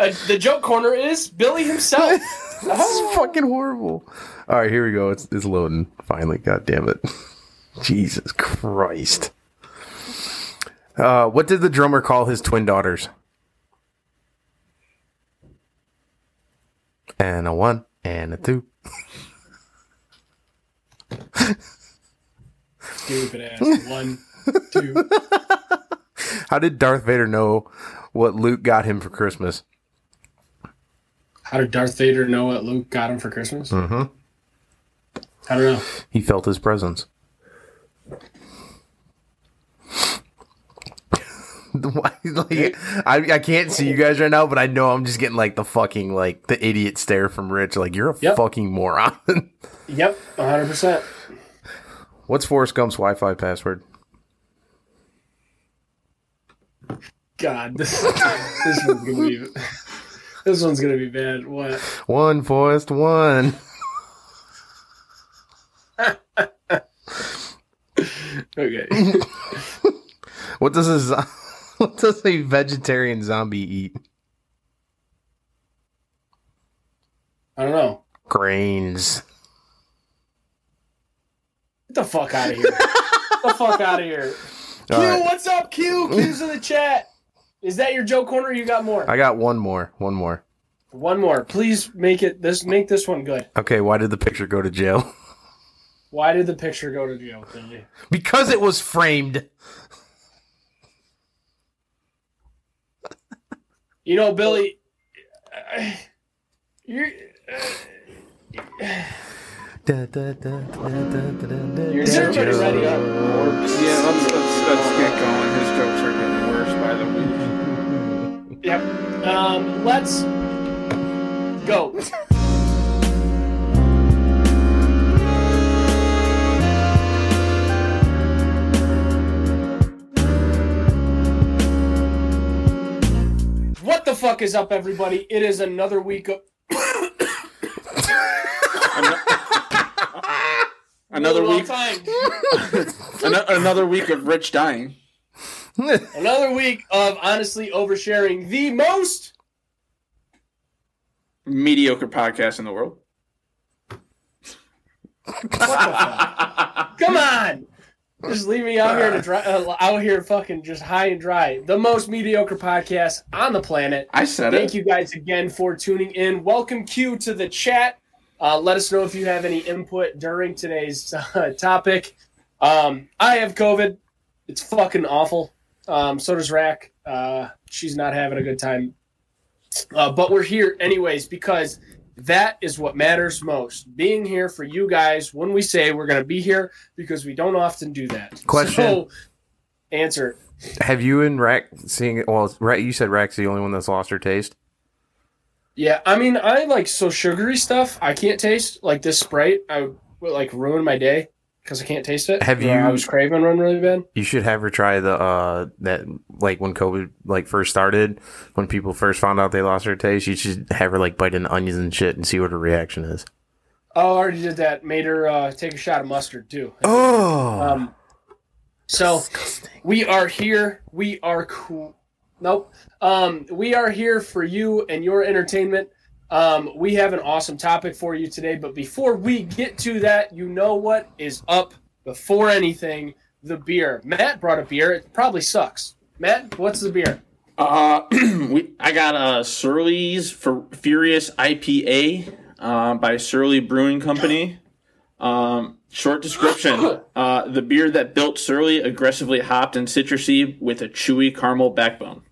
Uh, the joke corner is Billy himself. this is fucking horrible. All right, here we go. It's it's loading finally. God damn it. Jesus Christ. Uh, what did the drummer call his twin daughters? And a one and a two. Stupid ass. One, two. How did Darth Vader know what Luke got him for Christmas? How did Darth Vader know what Luke got him for Christmas? Mm-hmm. I don't know. He felt his presence. Why, like, I, I can't see you guys right now, but I know I'm just getting like the fucking like the idiot stare from Rich. Like you're a Yep. fucking moron. Yep, 100%. What's Forrest Gump's Wi-Fi password? God, this, this one's gonna be this one's gonna be bad. What? One Forrest one. Okay. What does a zo- what does a vegetarian zombie eat? I don't know. Grains. Get the fuck out of here. Get the fuck out of here. Q, All right. what's up, Q? Q's in the chat. Is that your joke corner? Or you got more? I got one more. One more. One more. Please make it this. Make this one good. Okay, why did the picture go to jail? Why did the picture go to jail, Billy? because it was framed. You know, Billy, uh, you're. Da, da, da, da, da, da, da, da, everybody Joe. ready? Yeah, let's, let's, let's get going. His jokes are getting Yep. Um, let's go. What the fuck is up, everybody? It is another week of Another Well week, another week of Rich dying. Another week of honestly oversharing the most. Mediocre podcast in the world. What the fuck? Come on. Just leave me out here to dry, uh, out here fucking just high and dry. The most mediocre podcast on the planet. I said Thank it. you guys again for tuning in. Welcome Q to the chat. Uh, let us know if you have any input during today's uh, topic. Um, I have COVID. It's fucking awful. Um, so does Rack. Uh, she's not having a good time. Uh, but we're here anyways because that is what matters most. Being here for you guys when we say we're going to be here because we don't often do that. Question. So, answer. Have you and Rack seeing it? Well, Rack, you said Rack's the only one that's lost her taste. Yeah, I mean, I like so sugary stuff. I can't taste like this Sprite. I would like ruin my day because I can't taste it. Have Yeah, you- I was craving one really bad. You should have her try the uh that like when COVID like first started, when people first found out they lost their taste. You should have her like bite into onions and shit and see what her reaction is. Oh, I already did that. Made her uh, take a shot of mustard too. Oh, Um, so we are here. We are cool. Nope. Um, we are here for you and your entertainment. Um, we have an awesome topic for you today, but before we get to that, you know what is up before anything? The beer. Matt brought a beer. It probably sucks. Matt, what's the beer? Uh, we I got a Surly's for Furious IPA uh, by Surly Brewing Company. Um, short description: uh, the beer that built Surly, aggressively hopped and citrusy with a chewy caramel backbone.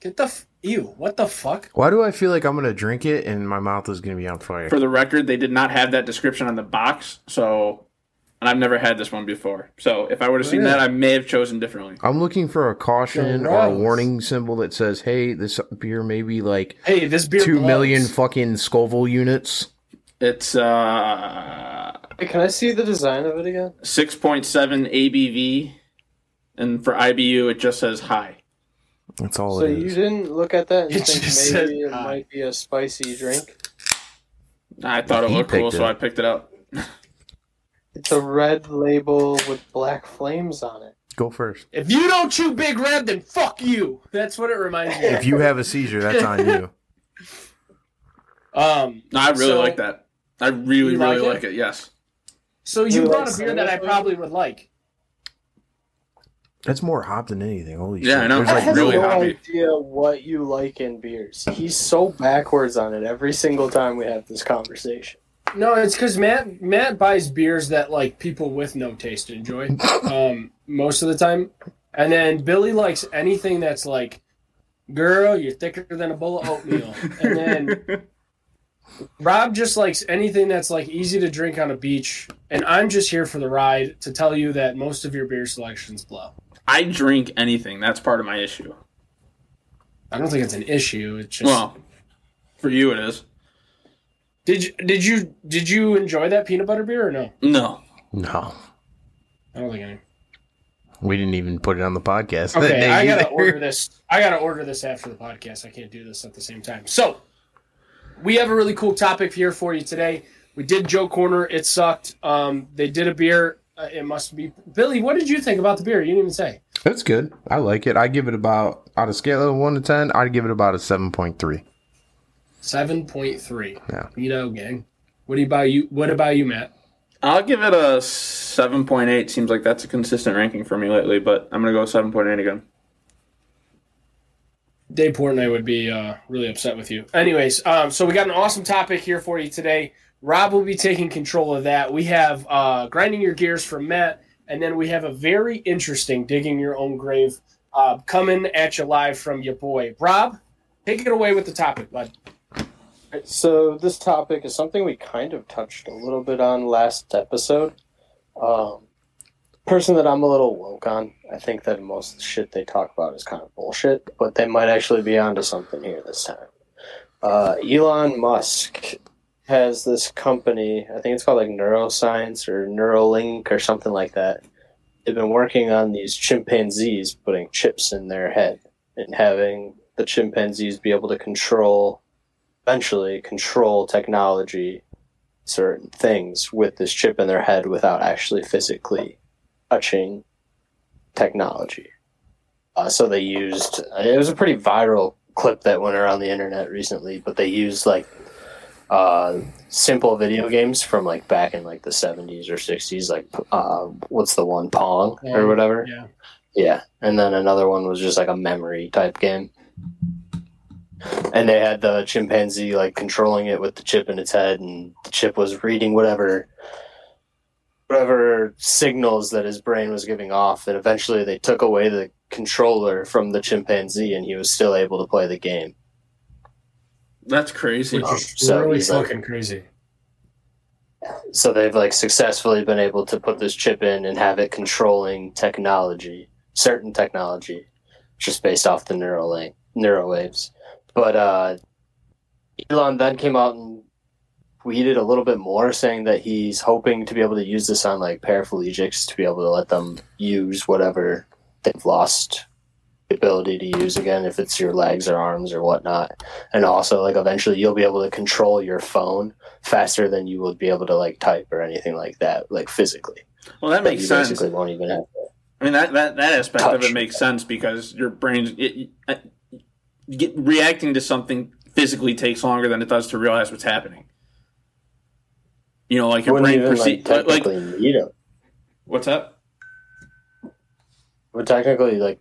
Get the f- ew. What the fuck? why do I feel like I'm gonna drink it and my mouth is gonna be on fire? For the record, they did not have that description on the box, so and I've never had this one before. So if I would have seen that, I may have chosen differently. I'm looking for a caution or a warning symbol that says, "Hey, this beer may be like Hey, this beer. two blows. million fucking Scoville units." It's uh Hey, can I see the design of it again? six point seven ABV, and for IBU, it just says high. That's all so it you didn't look at that and It think just said maybe it hi. might be a spicy drink? I thought it He looked cool, picked so it. I picked it up. It's a red label with black flames on it. Go first. If you don't chew Big Red, then fuck you. That's what it reminds me. of. If you have a seizure, that's on you. Um, No, I really So- like that. I really, You like really it? like it. Yes. so you You brought like a beer that I cinnamon? probably would like. That's more hop than anything. Holy Yeah, shit. I know. There's I like have really no happy. idea what you like in beers. He's so backwards on it every single time we have this conversation. No, it's because Matt Matt buys beers that like people with no taste enjoy um, most of the time, and then Billy likes anything that's like, "Girl, you're thicker than a bowl of oatmeal," and then Rob just likes anything that's like easy to drink on a beach. And I'm just here for the ride to tell you that most of your beer selections blow. I drink anything. That's part of my issue. I don't think it's an issue. It's just Well, for you it is. did you did you did you enjoy that peanut butter beer or no? No. no. I don't think any. We didn't even put it on the podcast. that Okay, day I gotta either. order this. I gotta order this after the podcast. I can't do this at the same time. So, we have a really cool topic here for you today. We did Joe Corner. It sucked. Um, they did a beer. Uh, it must be Billy. What did you think about the beer? You didn't even say. It's good. I like it. I give it about out of scale of one to ten. I'd give it about a seven point three. Seven point three. Yeah. You know, gang. What do you buy? You. What about you, Matt? I'll give it a 7.8. Seems like that's a consistent ranking for me lately, but I'm going to go 7.8 again. Dave Portnoy would be uh, really upset with you. Anyways, um, so we got an awesome topic here for you today. Rob will be taking control of that. We have uh, grinding your gears from Matt, and then we have a very interesting digging your own grave uh, coming at you live from your boy Rob. Take it away with the topic, bud. So this topic is something we kind of touched a little bit on last episode. Um, person that I'm a little woke on. I think that most the shit they talk about is kind of bullshit, but they might actually be onto something here this time. Uh, Elon Musk has this company. I think it's called like Neuroscience or Neuralink or something like that. They've been working on these chimpanzees putting chips in their head and having the chimpanzees be able to control eventually control technology, certain things with this chip in their head without actually physically touching technology. Uh, so they used it was a pretty viral clip that went around the internet recently, but they used like uh, simple video games from like back in like the 70s or 60s, like uh, what's the one Pong or Um, whatever. Yeah. Yeah, and then another one was just like a memory type game. And they had the chimpanzee like controlling it with the chip in its head, and the chip was reading whatever whatever signals that his brain was giving off. And eventually, they took away the controller from the chimpanzee, and he was still able to play the game. That's crazy. Which is So really he's like- crazy. So they've like successfully been able to put this chip in and have it controlling technology, certain technology, just based off the neural link, neural waves. But uh, Elon then came out and tweeted a little bit more, saying that he's hoping to be able to use this on like paraplegics to be able to let them use whatever they've lost the ability to use again, if it's your legs or arms or whatnot. And also, like eventually, you'll be able to control your phone faster than you would be able to like type or anything like that, like physically. Well, that But makes you sense. basically won't even have. I mean that that that aspect of it makes sense because your brain it, it, get, reacting to something physically takes longer than it does to realize what's happening. You know, like your Wouldn't brain like perceives like, like technically need them. what's up. But technically, like,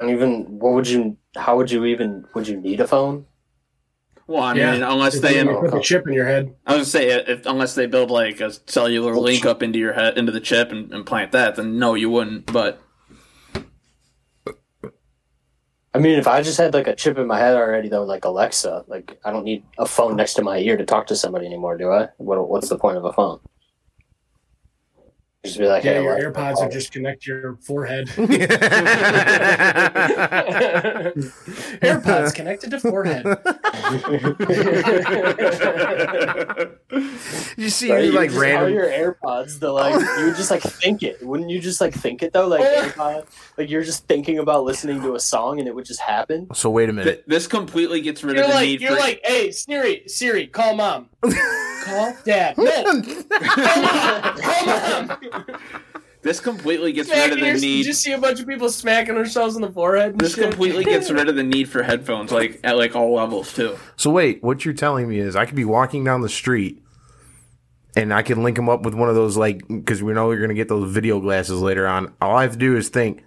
and even what would you? How would you even? Would you need a phone? Well, I Yeah. mean, unless If they, you put the chip in your head. I was gonna say, if, unless they build like a cellular Oh, link shit. up into your head, into the chip, and, and plant that, then no, you wouldn't. But I mean, if I just had like a chip in my head already, though, like Alexa, like I don't need a phone next to my ear to talk to somebody anymore, do I? What, what's the point of a phone? Just be like, Yeah, hey, your Alexa, AirPods call are just connect to your forehead. AirPods connected to forehead. you see, Right? You like just random. your AirPods The like you would just like think it. Wouldn't you just like think it though? Like AirPod, like you're just thinking about listening to a song and it would just happen. So wait a th- minute. this completely gets rid You're of the like, need you're for. like, hey Siri, Siri, call mom. Call dad. No, call mom. Call. This completely gets rid of Smacking the your- You need. just see a bunch of people smacking themselves in the forehead. And This shit. completely gets rid of the need for headphones, like at like all levels too. So wait, what you're telling me is I could be walking down the street and I can link them up with one of those like because we know we're gonna get those video glasses later on. All I have to do is think,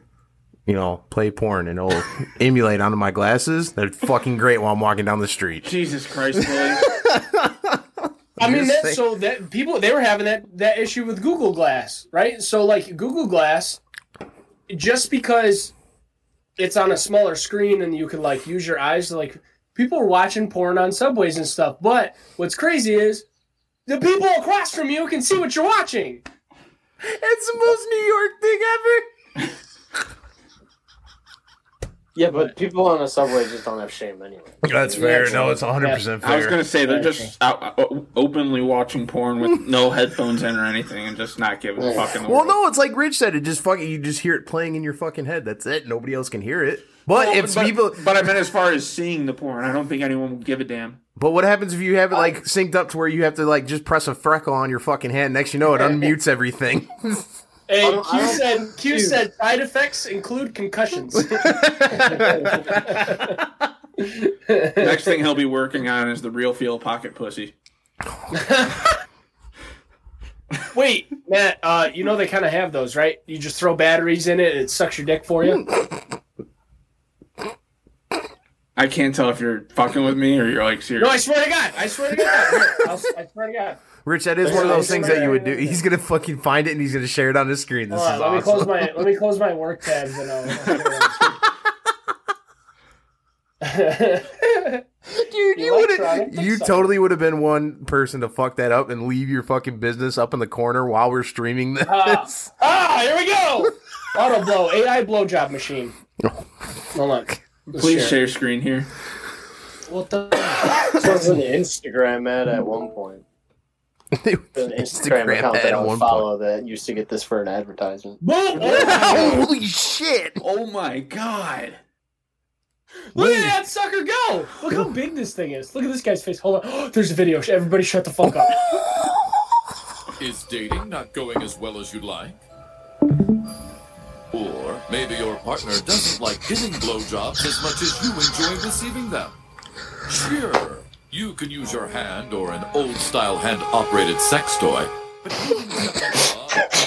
you know, play porn and it'll emulate onto my glasses. They're fucking great while I'm walking down the street. Jesus Christ, Billy. I mean, Just that, saying. so that people they were having that that issue with Google Glass, right? So like Google Glass, just because it's on a smaller screen and you can like use your eyes, to, like people are watching porn on subways and stuff. But what's crazy is the people across from you can see what you're watching. It's the most New York thing ever. Yeah, but people on the subway just don't have shame anyway. That's fair. No, it's 100 percent fair. I was gonna say they're just out, openly watching porn with no headphones in or anything, and just not giving a fuck in Well, world. no, it's like Rich said. It just fucking you just hear it playing in your fucking head. That's it. Nobody else can hear it. But Well, if but, people, but I meant as far as seeing the porn, I don't think anyone would give a damn. but what happens if you have it like synced up to where you have to like just press a freckle on your fucking hand? Next, you know, it unmutes everything. Hey, I Q I don't- said Q Dude. said side effects include concussions. Next thing he'll be working on is the real feel pocket pussy. Wait, Matt, uh, you know they kind of have those, right? You just throw batteries in it and it sucks your dick for you. I can't tell if you're fucking with me or you're like serious. No, I swear to God. I swear to God. Here, I swear to God. Rich, that is one of those things that you would do. He's gonna fucking find it and he's gonna share it on his screen. This Hold on, is let me close my let me close my work tabs and I'll. Dude, you would Electronic you sucker. totally would have been one person to fuck that up and leave your fucking business up in the corner while we're streaming this. Ah. ah, here we go. Auto blow AI blowjob machine. Hold on. Let's Please share. share screen here. What the? This was an Instagram ad at one point. An Instagram, Instagram account that at I one would follow that used to get this for an advertisement. Boom! Holy shit! Oh my god. Look at that sucker go! Look how big this thing is. Look at this guy's face. Hold on. There's a video. Everybody shut the fuck up. Is dating not going as well as you'd like? Or maybe your partner doesn't like giving blowjobs as much as you enjoy receiving them. Sure, you can use your hand or an old-style hand-operated sex toy, but giving someone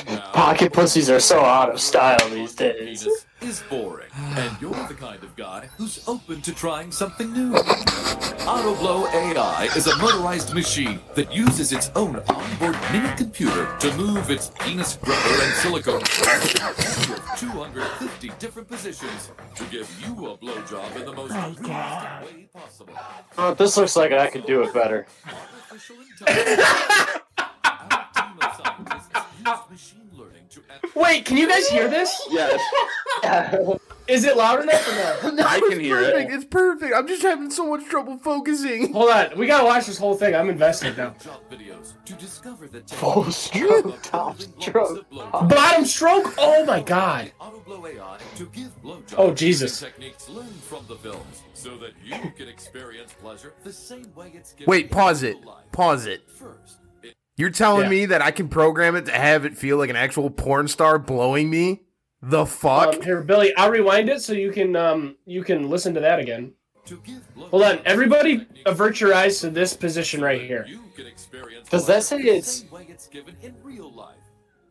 a now Pocket pussies are so out of style these days. Penis is boring, and you're the kind of guy who's open to trying something new. AutoBlow AI is a motorized machine that uses its own onboard mini computer to move its penis gripper and silicone with 250 different positions to give you a blowjob in the most oh, realistic way possible. Oh, this looks like I could do it better. Wait, can you guys hear this? Yes. Is it loud enough or no? I can hear perfect. it. It's perfect. I'm just having so much trouble focusing. Hold on. We gotta watch this whole thing. I'm invested now. to discover the Full stroke, top stroke. lots of blowjobs. Bottom stroke? Oh my god. AutoBlow AI to give blowjobs Oh, Jesus. using techniques learned from the films so that you can experience pleasure the same way it's given Wait, pause it. Pause it. First, it You're telling Yeah. me that I can program it to have it feel like an actual porn star blowing me? The fuck? Um, here, Billy, I'll rewind it so you can um you can listen to that again. to give blowjobs Hold on, everybody, avert your eyes to this position right here. You can experience Does that say it's- same way it's given in real life.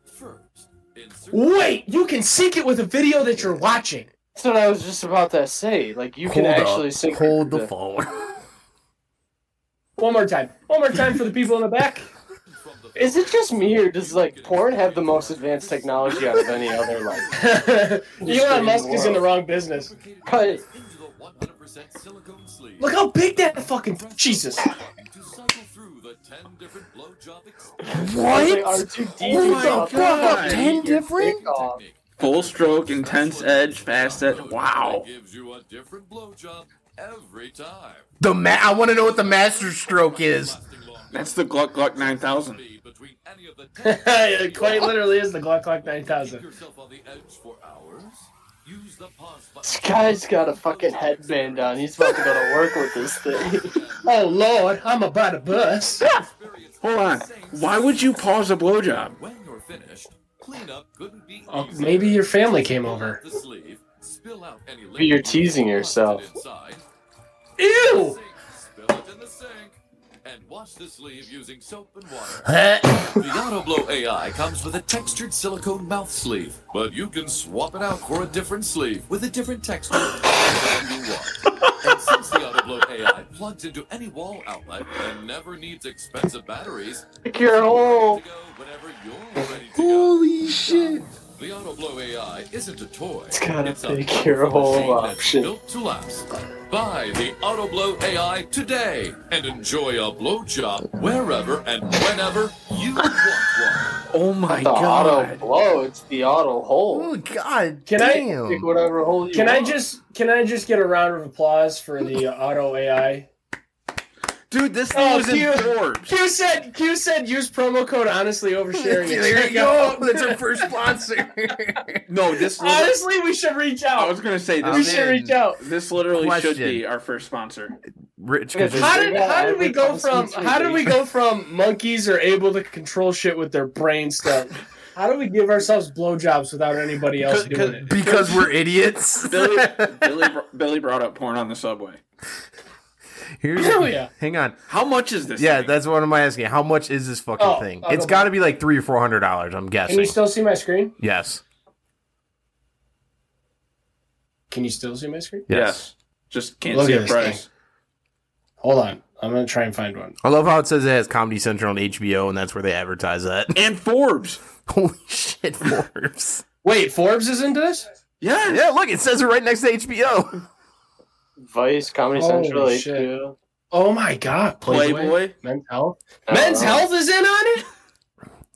First, insert Wait, you can sync it with a video that you're watching. That's what I was just about to say. Like you can Hold actually up. sync Hold the the phone. One more time. One more time for the people in the back. From the Is it just me or does like porn have the most advanced technology out of any other like? Elon Musk is in the wrong business. But into the 100% silicone sleeve. Look how big that fucking Jesus. to cycle through the 10 different blowjob experiences. like What? R2D2 Oh my up God. Ten different? dick off. Technique. Full stroke, intense edge, fast edge. Wow. Gives you a different blowjob every time. The ma- I want to know what the master stroke is. That's the Gluck Gluck 9000. Speed between any of the 10 it quite literally is the Glock Glock 9000. yourself on the edge for hours. Use the pause This guy's got a fucking headband on. He's about to go to work with this thing. Oh lord, I'm about to bust. Hold on. Why would you pause a blowjob? When you're finished, Cleanup couldn't be Oh, maybe your family came over. out The sleeve, spill out any Maybe you're teasing yourself. Inside, Ew! Spill it in the sink and wash the sleeve using soap and water. The AutoBlow AI comes with a textured silicone mouth sleeve, but you can swap it out for a different sleeve with a different texture anytime you want. And since the AutoBlow AI plugs into any wall outlet and never needs expensive batteries, Pick your hole. to go whenever you're ready to go. Holy shit! The AutoBlow AI isn't a toy. It's got a a pick your whole machine that's option. Built to last. Buy the AutoBlow AI today and enjoy a blowjob wherever and whenever you want one. Oh my The auto blow. It's the auto hole. Oh god Can I- damn! Pick whatever hole you Can I just can I just get a round of applause for the auto AI? Dude, this thing Oh, was in cute. Forbes. Q said Q said use promo code honestly oversharing. at there you go. That's our first sponsor. No, this. Literally, honestly, we should reach out. I was gonna say I'm we this. should reach out. This literally should be our first sponsor. Rich, Yeah, because How did how did we go from how did we go from monkeys are able to control shit with their brain stuff? How do we give ourselves blowjobs without anybody else doing it? because we're idiots. Billy, Billy, Billy brought up porn on the subway. Here's Hell yeah. hang on. How much is this? Yeah, thing? that's what I'm asking. How much is this fucking Oh, thing? I'll It's go got to be like three or four hundred dollars. I'm guessing. Can guessing. you still see my screen? yes. Can you still see my screen? yes. Yes. Just can't Look see at a this price. Hold on. I'm gonna try and find one. I love how it says it has Comedy Central and HBO, and that's where they advertise that. And Forbes. Holy shit, Forbes. Wait, Forbes is into this? Yeah. yeah, look, it says it right next to HBO. Vice, Comedy Holy Central, shit. HBO. Oh my god, Playboy. Playboy. Men's Health. I Men's know. Health is in on it?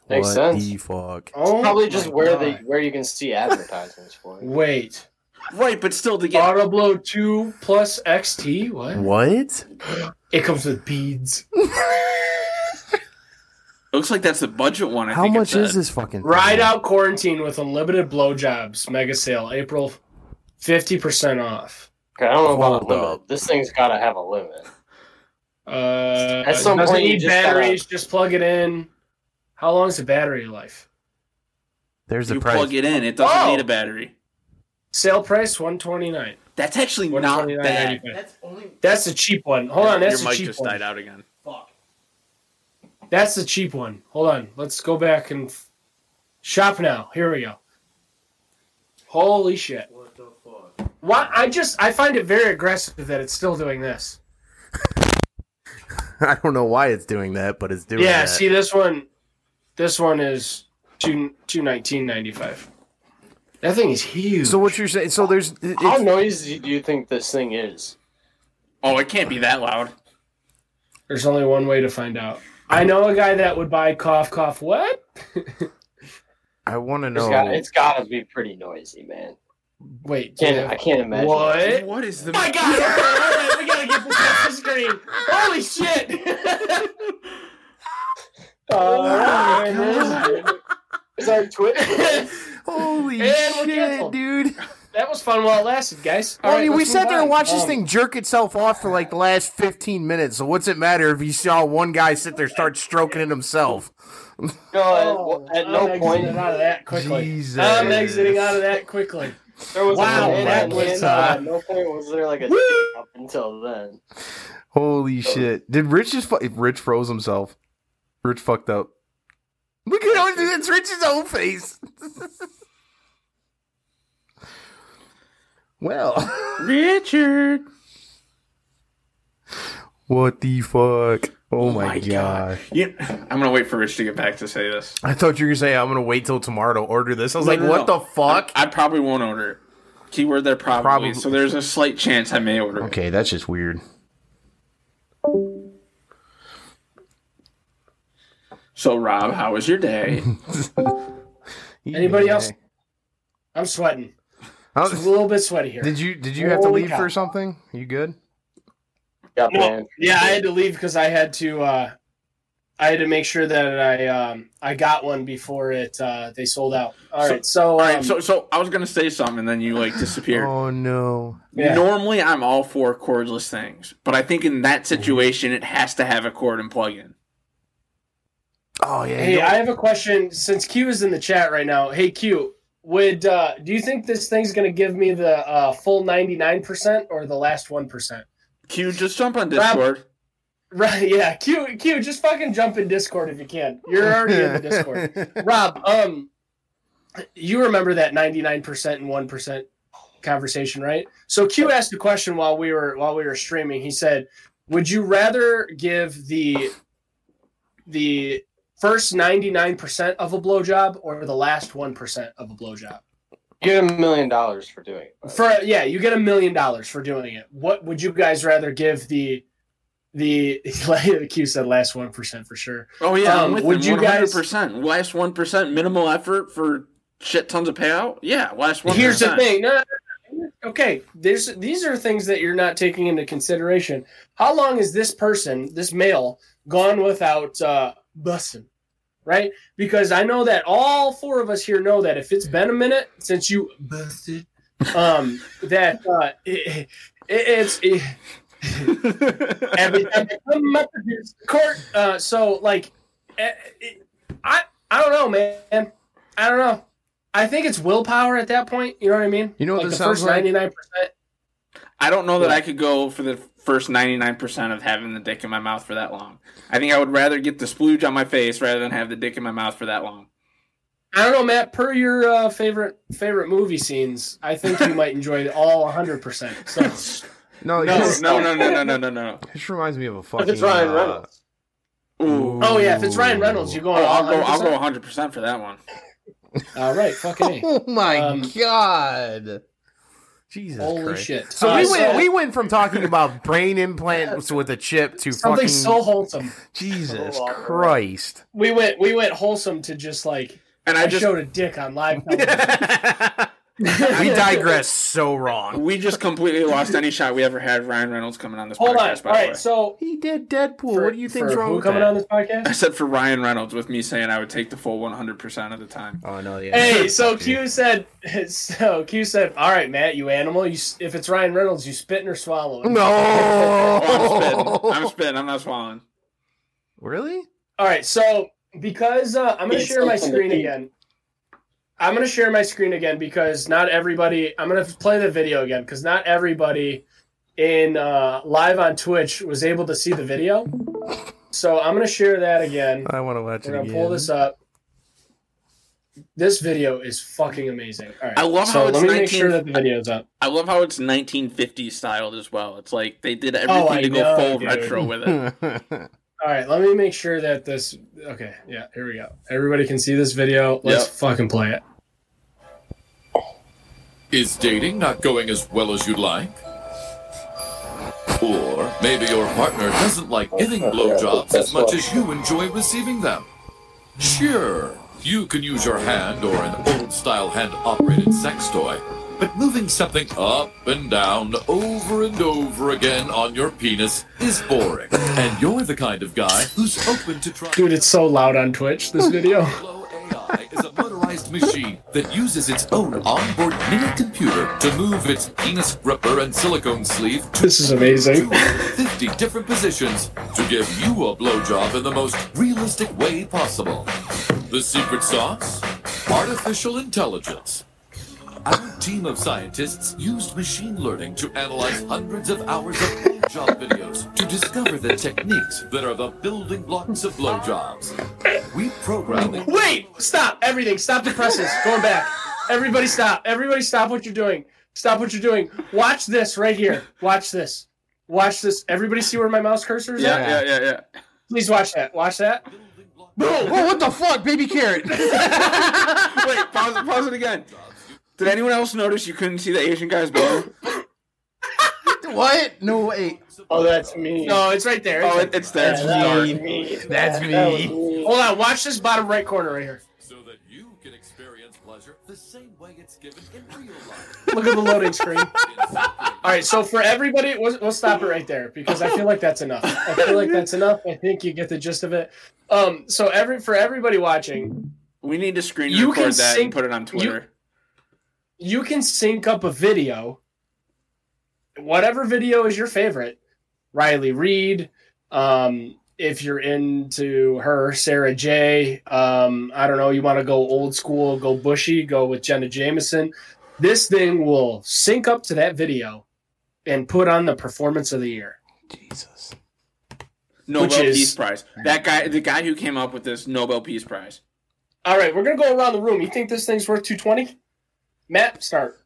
Makes what sense. the fuck? Oh Probably just where God. they where you can see advertisements for it. Wait. Right, but still to get. Autoblow 2 plus XT? What? What? It comes with beads. Looks like that's the budget one. I How think much is this fucking thing? Ride out quarantine with unlimited blowjobs. Mega sale. April 50% off. Okay, I don't know about Hold a limit. up. This thing's got to have a limit. Uh, At some doesn't point, you need just batteries. Just plug it in. How long is the battery life? There's the You price. plug it in. It doesn't Oh! need a battery. Sale price 129 That's actually not 129.95. bad. That's only That's the cheap one. Hold on, that's Your the mic cheap just one. died out again. fuck. That's the cheap one. Hold on. Let's go back and f- shop now. Here we go. Holy shit. What? Why I just I find it very aggressive that it's still doing this. I don't know why it's doing that, but it's doing yeah, that. see this one this one is two two nineteen ninety five. That thing is huge. so what you're saying? So there's How noisy do you think this thing is? Oh, it can't be that loud. There's only one way to find out. I know a guy that would buy cough cough what? I want to It's know. got it's got to be pretty noisy, man. Wait, Can't, yeah. I can't imagine. what? What is the? Oh my god! hold on, we gotta get this off the screen. Holy shit! Oh, man, Is our Twitter? Holy And shit, dude! that was fun while it lasted, guys. All I right, mean, we sat move there and on. watched this Um, thing jerk itself off for like the last 15 minutes. So what's it matter if you saw one guy sit there start stroking it himself? No, Oh, at, at I'm no exiting point. out of that quickly. Jesus. I'm exiting out of that quickly. There was Wow, a hand that on was, uh, no point was there like a up until then. Holy shit! Did Rich just? Fu- Rich froze himself. Rich fucked up. Look at how it's Rich's own face. well, Richard. what the fuck? Oh, oh, my, my god. God. You, I'm gonna wait for Rich to get back to say this. I thought you were gonna say I'm gonna wait till tomorrow to order this. I was No, like, no, what no. the fuck? I, I probably won't order it. Keyword there probably. Probably. So there's a slight chance I may order it. okay, that's just weird. So Rob, how was your day? Anybody else? I'm sweating. How- It's a little bit sweaty here. did you did you have to leave cow. for something? You good? Yeah, Well, man. yeah, I had to leave because I had to. Uh, I had to make sure that I um, I got one before it uh, they sold out. All right, so, All right, um, so so I was gonna say something, and then you like disappeared. Oh no. yeah. Normally, I'm all for cordless things, but I think in that situation, it has to have a cord and plug in. Oh yeah. Hey, I have a question. Since Q is in the chat right now, hey Q, would uh, do you think this thing's gonna give me the uh, full ninety nine percent or the last one percent? Q, just jump on Rob- Discord. Right? Yeah. Q, Q, just fucking jump in Discord if you can. You're already in the Discord. Rob, um, you remember that ninety nine percent and one percent conversation, right? So Q asked a question while we were while we were streaming. He said, "Would you rather give the the first ninety nine percent of a blowjob or the last one percent of a blowjob?" Get a million dollars for doing it. For yeah, you get a million dollars for doing it. What would you guys rather give the the Q said last one percent for sure. Oh yeah, Um, with would you guys- 100%. Last one percent minimal effort for shit tons of payout. Yeah, last one. Here's the thing. No, no, no, okay, there's these are things that you're not taking into consideration. How long is this person, this male, gone without uh, bussing? Right? Because I know that all four of us here know that if it's been a minute since you busted, um, that uh, it, it, it's it, every time I come up to this court. Uh, so like, eh, it, I I don't know, man. I don't know. I think it's willpower at that point. You know what I mean? You know what like this the sounds first like? ninety nine percent. I don't know that I could go for the first 99% of having the dick in my mouth for that long. I think I would rather get the splooge on my face rather than have the dick in my mouth for that long. I don't know, Matt. Per your uh, favorite favorite movie scenes, I think you might enjoy it all hundred percent. So no, No, this, No, no, no, no, no, no, no. this reminds me of a If fucking. it's Ryan uh, Reynolds. Ooh. oh yeah, if it's Ryan Reynolds, you Oh, going all I'll go. I'll 100%? go 100 percent for that one. All right, fucking a. Oh my Um, god! Jesus Holy Christ. shit! So Uh, we went we went from talking about brain implants with a chip to something fucking so wholesome. Jesus So. Christ. We went we went wholesome to just like And I, I just showed a dick on live television. we digress so wrong. we just completely lost any shot we ever had Ryan Reynolds coming on this Hold on. podcast. All By the way, so He did Deadpool. for- what do you think's for wrong with coming that? on this podcast? I said for Ryan Reynolds with me saying I would take the full 100 percent of the time. Oh no, yeah. Hey, so Q said, so Q said, all right, Matt, you animal. You, if it's Ryan Reynolds, you spitting or swallowing? No. Oh, I'm spitting. I'm spitting. I'm not swallowing. Really? All right, so because uh, I'm going to share my screen again. I'm going to share my screen again because not everybody. I'm going to play the video again because not everybody in uh, live on Twitch was able to see the video. So I'm going to share that again. I want to watch We're it gonna again. pull this up. This video is fucking amazing. All right, I love so how it's let me make 19 sure that the video's up. I love how it's 1950s styled as well. It's like they did everything Oh, I to go full dude. retro with it. All right, let me make sure that this. Okay, yeah, here we go. Everybody can see this video. Let's Yep. fucking play it. Is dating not going as well as you'd like? Or maybe your partner doesn't like giving blowjobs as much as you enjoy receiving them. Sure, you can use your hand or an old style hand operated sex toy, but moving something up and down over and over again on your penis is boring. And you're the kind of guy who's open to trying. Dude, it's so loud on Twitch. This video. AI is a motorized machine that uses its own onboard mini computer to move its penis gripper and silicone sleeve to This is amazing. 250 different positions to give you a blowjob in the most realistic way possible. The secret sauce? Artificial intelligence. Our team of scientists used machine learning to analyze hundreds of hours of blowjob videos to discover the techniques that are the building blocks of blowjobs. We program it. Wait, stop everything. Stop the presses. Going back. Everybody stop. Everybody stop what you're doing. Stop what you're doing. Watch this right here. Watch this. Watch this. Everybody see where my mouse cursor is at? Yeah, yeah, yeah, yeah. Please watch that. Watch that. Boom. Whoa, what the fuck, baby carrot? Wait, pause it, pause it again. Did anyone else notice you couldn't see the Asian guy's boner? what? No, wait. Oh, that's me. No, it's right there. It's Oh, right it, it's there. It's Yeah, that was dark. me. That's That me. me. Hold on. Watch this bottom right corner right here. So that you can experience pleasure the same way it's given in real life. Look at the loading screen. All right, so for everybody, we'll, we'll stop it right there because I feel like that's enough. I feel like that's enough. I think you get the gist of it. Um, so every for everybody watching, We need to screen You record can that sync- and put it on Twitter. you can sync up a video, whatever video is your favorite. Riley Reid, um, if you're into her, Sara Jay Um, I don't know, you want to go old school, go bushy, go with Jenna Jameson. This thing will sync up to that video and put on the performance of the year. Jesus. Nobel Which is- Peace Prize. That guy, the guy who came up with this Nobel Peace Prize. All right, we're gonna go around the room. You think this thing's worth 220? Matt, start.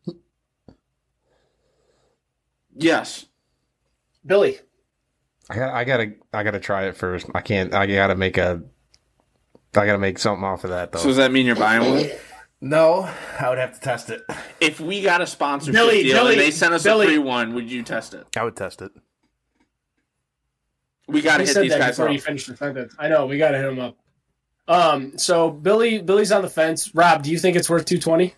Yes. Billy. I got I gotta I gotta try it first. I can't I gotta make a I gotta make something off of that though. So does that mean you're buying one? no, I would have to test it. If we got a sponsorship Billy, deal Billy, and they sent us Billy. a free one, would you test it? I would test it. We got to He hit said these that guys before up. he finished the sentence. I know we gotta hit him up. Um, so Billy, Billy's on the fence. Rob, do you think it's worth 220?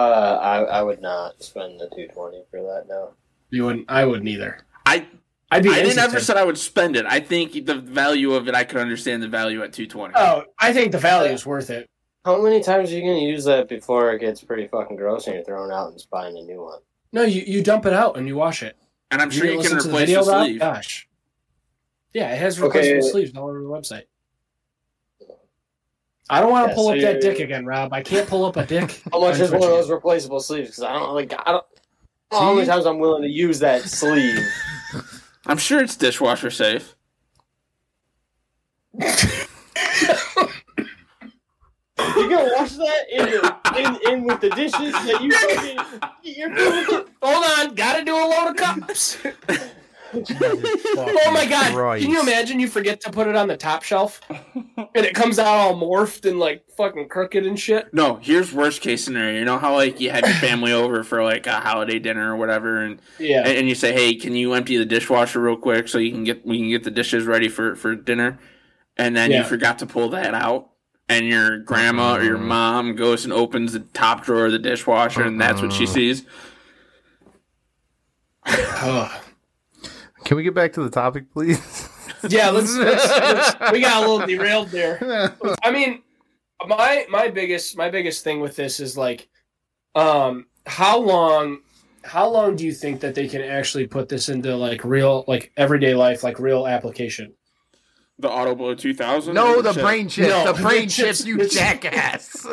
Uh, I, I would not spend the 220 for that now. You wouldn't. I wouldn't either. I I'd be. I didn't ever said I would spend it. I think the value of it, I could understand the value at 220. Oh, I think the value is worth it. How many times are you going to use that before it gets pretty fucking gross and you're throwing out and just buying a new one? No, you, you dump it out and you wash it. and I'm sure you can listen to replace the, Rob? sleeve. Gosh. Yeah, it has Okay. replaceable sleeves all over the website. I don't want to Yeah, pull so up that dick again, Rob. I can't pull up a dick. How much is one of those replaceable sleeves? Because I don't like. I don't. I don't how many times I'm willing to use that sleeve. I'm sure it's dishwasher safe. You're gonna wash that in, the, in in with the dishes that you fucking. You're doing Hold on, gotta do a load of cups. oh my god! Christ. Can you imagine you forget to put it on the top shelf, and it comes out all morphed and like fucking crooked and shit? No, here's worst case scenario. You know how like you have your family over for like a holiday dinner or whatever, and Yeah. and you say, "Hey, can you empty the dishwasher real quick so you can get we can get the dishes ready for for dinner?" And then Yeah. you forgot to pull that out, and your grandma or your Mm. mom goes and opens the top drawer of the dishwasher, and that's what she Uh-uh. sees. Ugh. Can we get back to the topic, please? yeah, let's, let's, let's. We got a little derailed there. I mean, my my biggest my biggest thing with this is like, um, how long, how long do you think that they can actually put this into like real like everyday life, like real application? The Autoblow 2000. no, the Shit. brain chips. No, the brain the chips, chips- you jackass.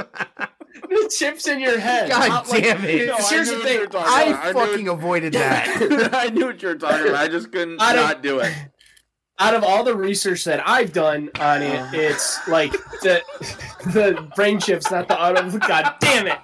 The chips in your head. God Not like- damn it. No, I Here's the what you were thing. talking I about. knew fucking avoided that. I knew what you were talking about. I just couldn't I don't- do it. out of all the research that I've done on it, it's like the the brain chips, not the auto. God damn it!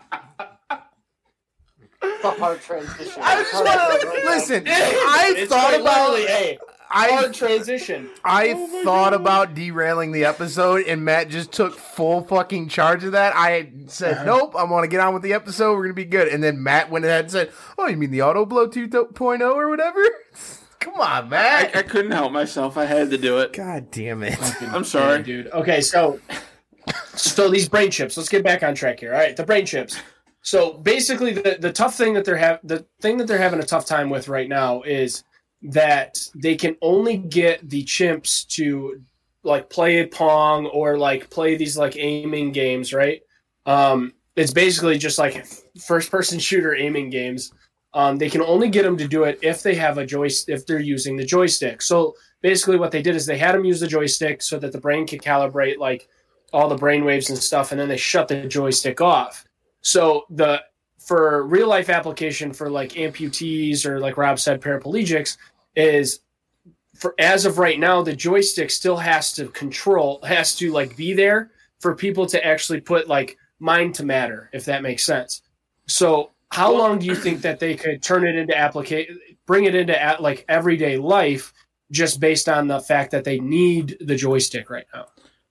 the hard transition. I just want to listen. I It's thought about. literally a I hard transition. I Oh thought about derailing the episode, and Matt just took full fucking charge of that. I said, Uh-huh. "Nope, I want to get on with the episode. We're gonna be good." And then Matt went ahead and said, "Oh, you mean the Auto Blow 2.0 or whatever?" Come on, I, Matt. I couldn't help myself. I had to do it. God damn it! I'm sorry. Yeah, dude. Okay, so so these brain chips. Let's get back on track here. All right, the brain chips. So basically, the the tough thing that they're have the thing that they're having a tough time with right now is that they can only get the chimps to like play a pong or like play these like aiming games, right? Um, it's basically just like first person shooter aiming games. Um, they can only get them to do it if they have a joystick, if they're using the joystick. So basically, what they did is they had them use the joystick so that the brain could calibrate like all the brain waves and stuff, and then they shut the joystick off. So the for real life application for like amputees or like Rob said, paraplegics is for as of right now, the joystick still has to control, has to like be there for people to actually put like mind to matter, if that makes sense. So how Well- long do you think that they could turn it into application, bring it into at like everyday life, just based on the fact that they need the joystick right now?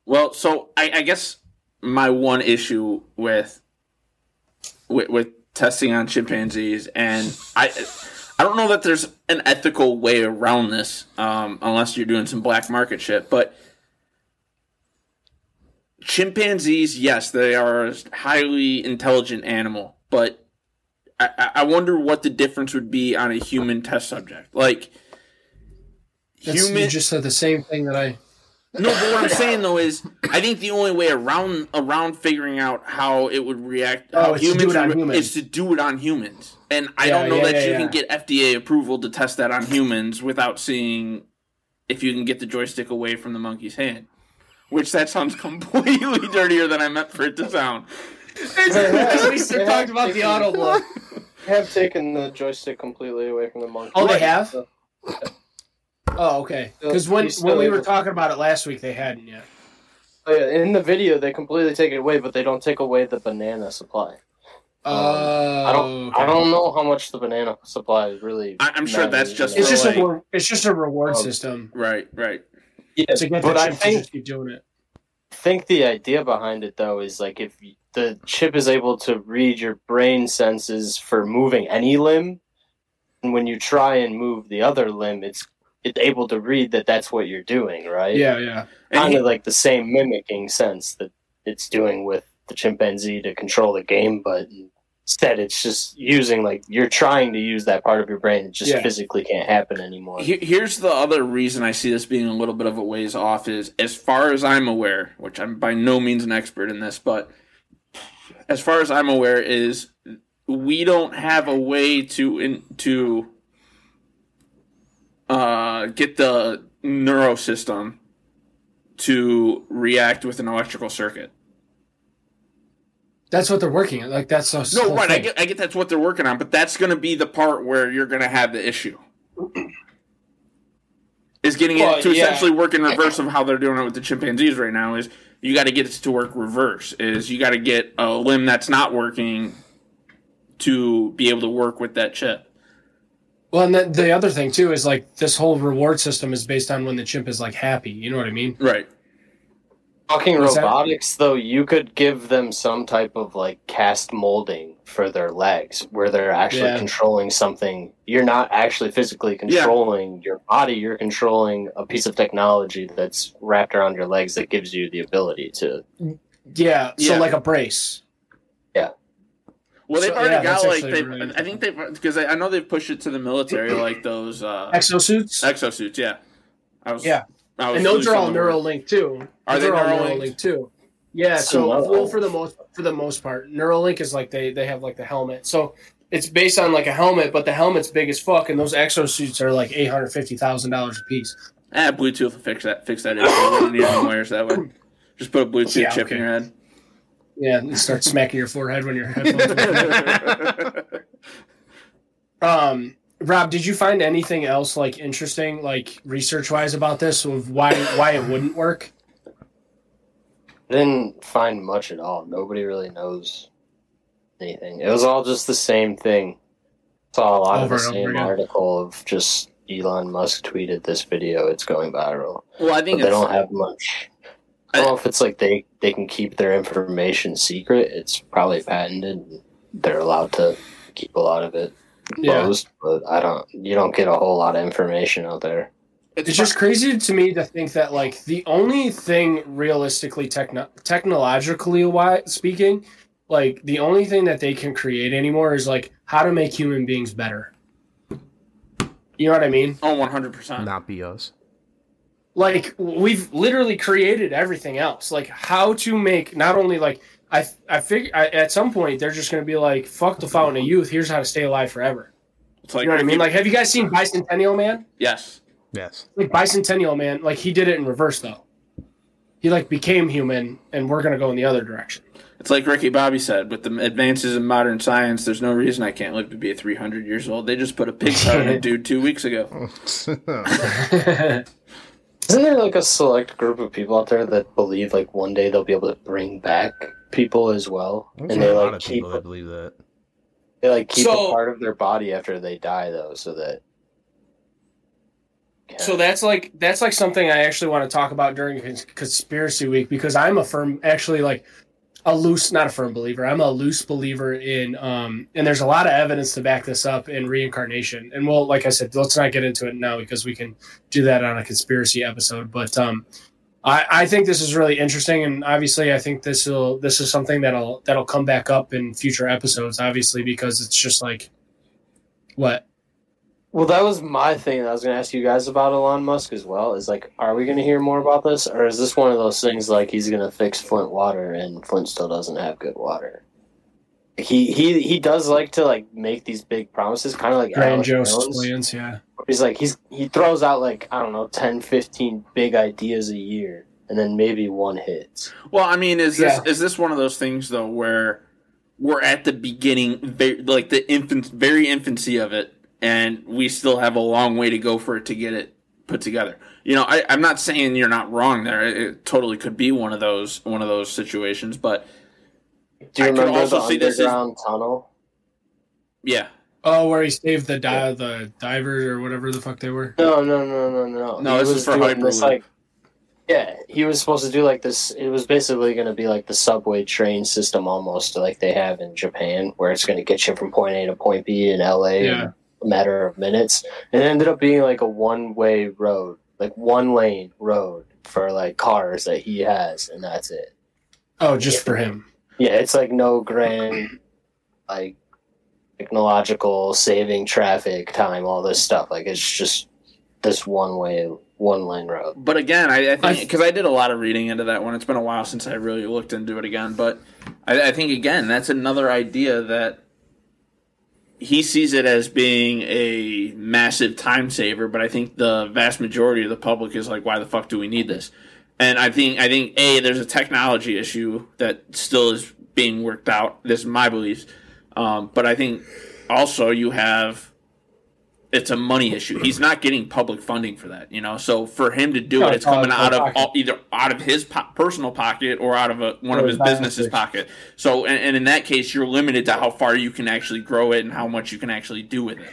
Well, so I, I guess my one issue with, with with testing on chimpanzees, and I I don't know that there's an ethical way around this, um, unless you're doing some black market shit. But chimpanzees, yes, they are a highly intelligent animal, but I, I- wonder what the difference would be on a human test subject, like. That's, Human, you just said the same thing that I. no, but what I'm saying though is, I think the only way around around figuring out how it would react, Oh, how it's to do humans it on would- humans. is to do it on humans. And I Yeah, don't know yeah, that yeah, you yeah. can get FDA approval to test that on humans without seeing if you can get the joystick away from the monkey's hand. Which that sounds completely dirtier than I meant for it to sound. At least they talked about the auto blow. have taken the joystick completely away from the monkey. Oh, they have? Oh, okay. Because when when we were talking about it last week, they hadn't yet. Oh, yeah, in the video, they completely take it away, but they don't take away the banana supply. Oh, I don't. Oh, okay. I don't know how much the banana supply is really. I- I'm sure that's just It's just like- a it's just a reward Oh. system Right, right. yeah, to get the but I chip to think just keep doing it. I think the idea behind it though is like if the chip is able to read your brain senses for moving any limb, and when you try and move the other limb, it's it's able to read that that's what you're doing, right? Yeah, yeah. And kind of like the same mimicking sense that it's doing with the chimpanzee to control the game, but instead it's just using like you're trying to use that part of your brain. It just Yeah. physically can't happen anymore. Here's the other reason I see this being a little bit of a ways off is, as far as I'm aware, which I'm by no means an expert in this, but as far as I'm aware, is we don't have a way to in, to uh, get the neuro system to react with an electrical circuit. That's what they're working at. Like that's so. No, right. I get, I get that's what they're working on, but that's going to be the part where you're going to have the issue. Is getting Well, it to yeah. essentially work in reverse of how they're doing it with the chimpanzees right now. Is you got to get it to work reverse. Is you got to get a limb that's not working to be able to work with that chip. Well, and then the other thing too is like this whole reward system is based on when the chimp is like happy. You know what I mean? Right. Talking What's that? robotics, though, you could give them some type of like cast molding for their legs, where they're actually Yeah. controlling something. You're not actually physically controlling your body. You're controlling a piece of technology that's wrapped around your legs that gives you the ability to. Yeah. So Yeah. like a brace. Well, they've So, already yeah, got like they. really I think they've because I, I know they've pushed it to the military like those uh, Exosuits. exosuits. Yeah. I was. Yeah. I was and those are all losing the. Neuralink too. Are Those they all Neuralink? too? Yeah. So So, well, uh, for the most for the most part, Neuralink is like they they have like the helmet. So it's based on like a helmet, but the helmet's big as fuck, and those exosuits are like eight hundred fifty thousand dollars a piece. Ah, Bluetooth will fix that. Fix that issue. We don't need wires that way. Just put a Bluetooth Yeah, chip okay. in your head. Yeah, and start smacking your forehead when your headphones. um, Rob, did you find anything else like interesting, like research wise about this of why why it wouldn't work? I didn't find much at all. Nobody really knows anything. It was all just the same thing. Saw a lot Over of the same article of just Elon Musk tweeted this video. It's going viral. well, I But think they don't have much. I don't know if it's like they, they can keep their information secret. It's probably patented. They're allowed to keep a lot of it Yeah, closed, but I don't. You don't get a whole lot of information out there. it's just crazy to me to think that like the only thing realistically techno- technologically wi- speaking, like the only thing that they can create anymore is like how to make human beings better. You know what I mean? Oh, oh, one hundred percent. Not be us. Like we've literally created everything else like how to make not only like i i figure I, at some point they're just going to be like fuck the fountain of youth here's how to stay alive forever It's like you know what i mean like have you guys seen bicentennial man yes, Yes. like bicentennial man like he did it in reverse though he like became human and we're going to go in the other direction it's like Ricky Bobby said. With the advances in modern science, there's no reason I can't live to be a three hundred years old. They just put a pig heart in a dude two weeks ago. Isn't there like a select group of people out there that believe like one day they'll be able to bring back people as well, There's and they like keep people that believe that. they like keep So- a part of their body after they die though, so that. So that's like that's like something I actually want to talk about during conspiracy week because I'm a firm actually like a loose not a firm believer. I'm a loose believer in um and there's a lot of evidence to back this up in reincarnation. And well like I said let's not get into it now because we can do that on a conspiracy episode. But um I, I think this is really interesting. And obviously I think this will this is something that'll that'll come back up in future episodes obviously because it's just like what Well, that was my thing. that I was going to ask you guys about Elon Musk as well. Is like, are we going to hear more about this, or is this one of those things like he's going to fix Flint water and Flint still doesn't have good water? he he he does like to like make these big promises, kind of like Alex Grandiose Jones. plans, yeah. He's like he's he throws out like I don't know 10, 15 big ideas a year, and then maybe one hits. Well, I mean, is this Yeah. is this one of those things though where we're at the beginning, very, like the infant, very infancy of it, and we still have a long way to go for it to get it put together. You know, I, I'm not saying you're not wrong there. It, it totally could be one of those one of those situations, but Do you I could remember also the see this as- tunnel? yeah, Oh, where he saved the di- the diver or whatever the fuck they were. No, no, no, no, no. No, He this is was for doing this, Hyperloop. like, yeah, he was supposed to do like this. It was basically going to be like the subway train system, almost like they have in Japan, where it's going to get you from point A to point B in LA Yeah. a matter of minutes. And it ended up being like a one way road, like one lane road for like cars that he has, and that's it. Oh, just for him. Yeah, it's like no grand, like technological saving traffic time, all this stuff. Like it's just this one way, one lane road. But again, I, I I- think because I did a lot of reading into that one. It's been a while since I really looked into it again. But I, I think again, that's another idea that he sees it as being a massive time saver. But I think the vast majority of the public is like, why the fuck do we need this? And I think I think a there's a technology issue that still is being worked out. This is my beliefs. Um, but I think also you have it's a money issue. He's not getting public funding for that, you know. So for him to do No, it, it's it's coming out out of of all, either out of his po- personal pocket or out of a, one Or of his his business's pocket. pocket. So and, and in that case, you're limited to how far you can actually grow it and how much you can actually do with it.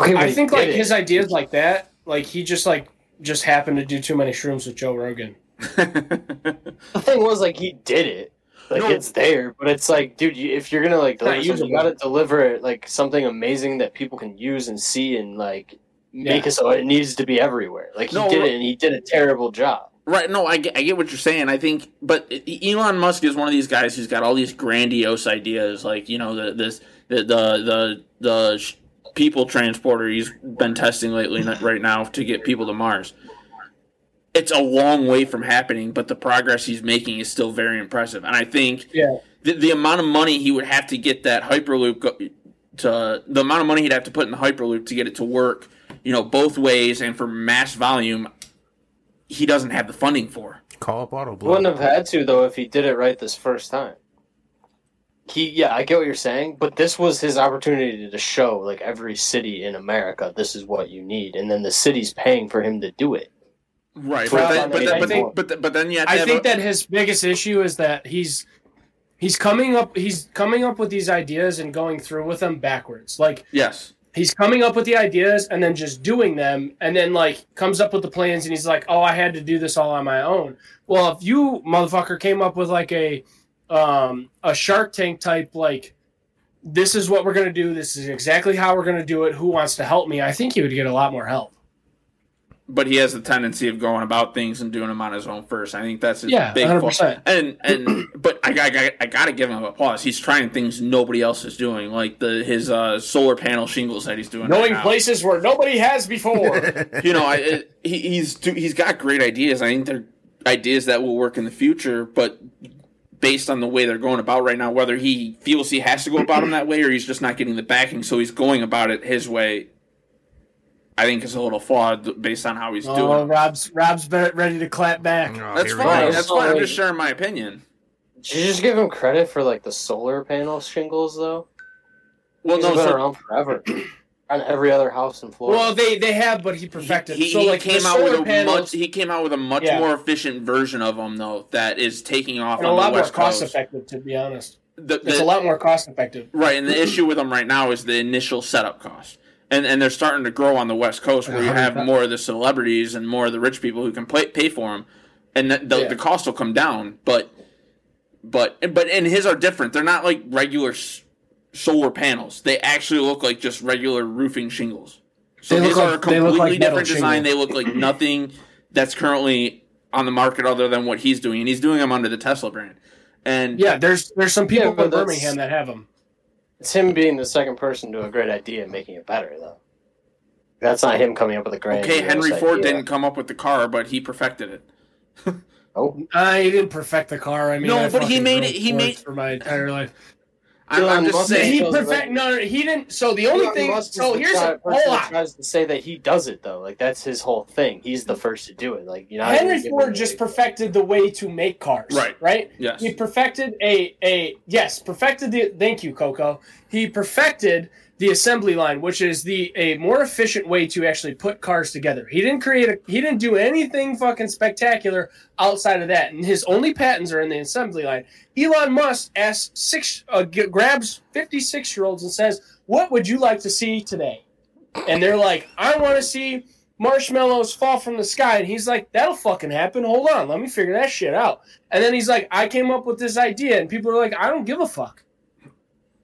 Okay, I think like it. his ideas like that, like he just like just happened to do too many shrooms with Joe Rogan. the thing was like he did it. Like No. it's there, but it's like, dude, you, if you're gonna like deliver something, you gotta deliver it like something amazing that people can use and see and like make Yeah. it so it needs to be everywhere. Like he No, did it, and he did a terrible job. Right. No, I get, I get what you're saying. I think, but Elon Musk is one of these guys who's got all these grandiose ideas, like you know the this the the the, the sh- people transporter he's been testing lately right now to get people to Mars. It's a long way from happening, but the progress he's making is still very impressive. And I think Yeah. the, the amount of money he would have to get that hyperloop go, to the amount of money he'd have to put in the hyperloop to get it to work, you know, both ways and for mass volume, he doesn't have the funding for. Call up Auto He wouldn't have had to though if he did it right this first time. He, yeah, I get what you're saying, but this was his opportunity to show like every city in America, this is what you need, and then the city's paying for him to do it. Right, but then, I but, mean, then, I but, then, think- but, then, but then you I think a- that his biggest issue is that he's he's coming up he's coming up with these ideas and going through with them backwards. Like yes, he's coming up with the ideas and then just doing them and then like comes up with the plans and he's like, "Oh, I had to do this all on my own." Well, if you motherfucker came up with like a um a Shark Tank type like this is what we're going to do, this is exactly how we're going to do it, who wants to help me? I think he would get a lot more help. But he has the tendency of going about things and doing them on his own first. I think that's his Yeah, big fault. 100%. And and but I, I, I got to give him a pause. He's trying things nobody else is doing, like the his uh, solar panel shingles that he's doing. right Knowing now. places where nobody has before. you know, I, it, he, he's he's got great ideas. I think they're ideas that will work in the future, but based on the way they're going about right now, whether he feels he has to go about them that way or he's just not getting the backing, so he's going about it his way. I think is a little flawed based on how he's oh, doing. it. Rob's Rob's be- ready to clap back. Oh, That's fine. That's fine. I'm just sharing my opinion. Did you just give him credit for like the solar panel shingles though? Well, These no, have been so around forever. On every other house in Florida. Well, they they have, but he perfected. he, so he like came out with a panels, much he came out with a much Yeah. more efficient version of them though that is taking off and a lot the more cost coast. effective. To be honest, The- it's a lot more cost effective. Right, and the issue with them right now is the initial setup cost. And and they're starting to grow on the West Coast where you have more of the celebrities and more of the rich people who can play, pay for them, and the, the, Yeah. the cost will come down. But but but and his are different. They're not like regular s- solar panels. They actually look like just regular roofing shingles. So They look these are a like- they look completely like different design. shingle. They look like nothing that's currently on the market other than what he's doing, and he's doing them under the Tesla brand. And Yeah, there's there's some people Yeah, in Birmingham that have them. It's him being the second person to a great idea and making it better though. That's not him coming up with a great. okay, Henry Ford idea. didn't come up with the car, but he perfected it. Oh, I didn't perfect the car. I mean, No, I but he made it- he made- for my entire life. I'm, I'm just Musk- saying. he Elon perfect. No, no, he didn't. So the only Elon thing. Musk So here's a, person hold that on. tries to say that he does it though. Like that's his whole thing. He's the first to do it. Like you know, Henry Ford just perfected the way to make cars. Right. Right. Yes. He perfected a a yes, perfected the. Thank you, Coco. He perfected the assembly line, which is the a more efficient way to actually put cars together. He didn't create a. He didn't do anything fucking spectacular outside of that, and his only patents are in the assembly line. Elon Musk asks six, uh, grabs fifty-six year olds and says, "What would you like to see today?" And they're like, "I want to see." Marshmallows fall from the sky, and he's like, "That'll fucking happen. Hold on, let me figure that shit out." And then he's like, "I came up with this idea," and people are like, "I don't give a fuck.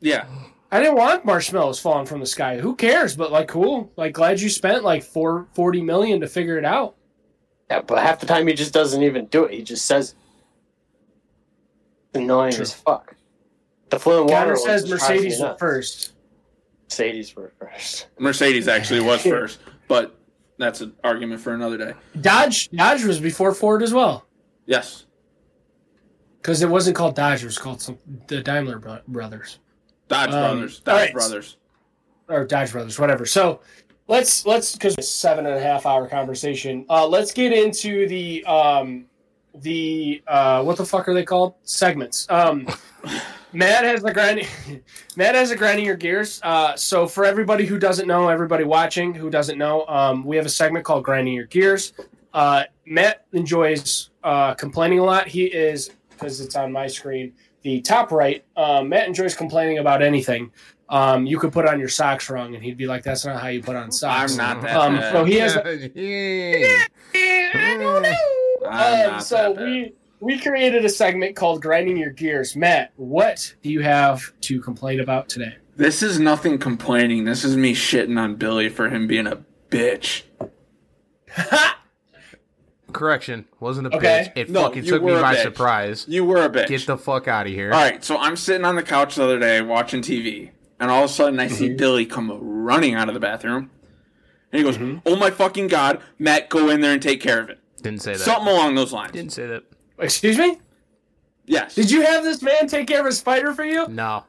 yeah. I didn't want marshmallows falling from the sky. Who cares?" But like, cool. Like, glad you spent like four forty million to figure it out. Yeah, but half the time he just doesn't even do it. He just says it's annoying True. as fuck. The Flint water Connor says just drives me Mercedes was first. Mercedes were first. Mercedes actually was first, but that's an argument for another day. Dodge, Dodge was before Ford as well, Yes. because it wasn't called Dodge. It was called some, the Daimler Brothers. Dodge Um, Brothers. Dodge right. Brothers. or Dodge Brothers, whatever. So let's let's because it's a seven and a half hour conversation. Uh, let's get into the um the uh what the fuck are they called segments. Um, Matt has the grinding. Matt has a grinding your gears. Uh, so for everybody who doesn't know, everybody watching who doesn't know, um, we have a segment called grinding your gears. Uh, Matt enjoys uh, complaining a lot. He is because it's on my screen. The top right, um, Matt enjoys complaining about anything um, you could put on your socks wrong, and he'd be like, "That's not how you put on socks." I'm not that Um, bad. so he has. I don't know. I'm Um, not so that bad. we we created a segment called "Grinding Your Gears." Matt, what do you have to complain about today? This is nothing complaining. This is me shitting on Billy for him being a bitch. Correction, wasn't a Okay. bitch. It No, fucking took me by bitch. surprise. You were a bitch. Get the fuck out of here. All right, so I'm sitting on the couch the other day watching TV, and all of a sudden I see mm-hmm. Billy come running out of the bathroom, and he goes, mm-hmm. "Oh my fucking god, Matt, go in there and take care of it." Didn't say that. Something along those lines. Didn't say that. Excuse me. Yes. Did you have this man take care of a spider for you? No,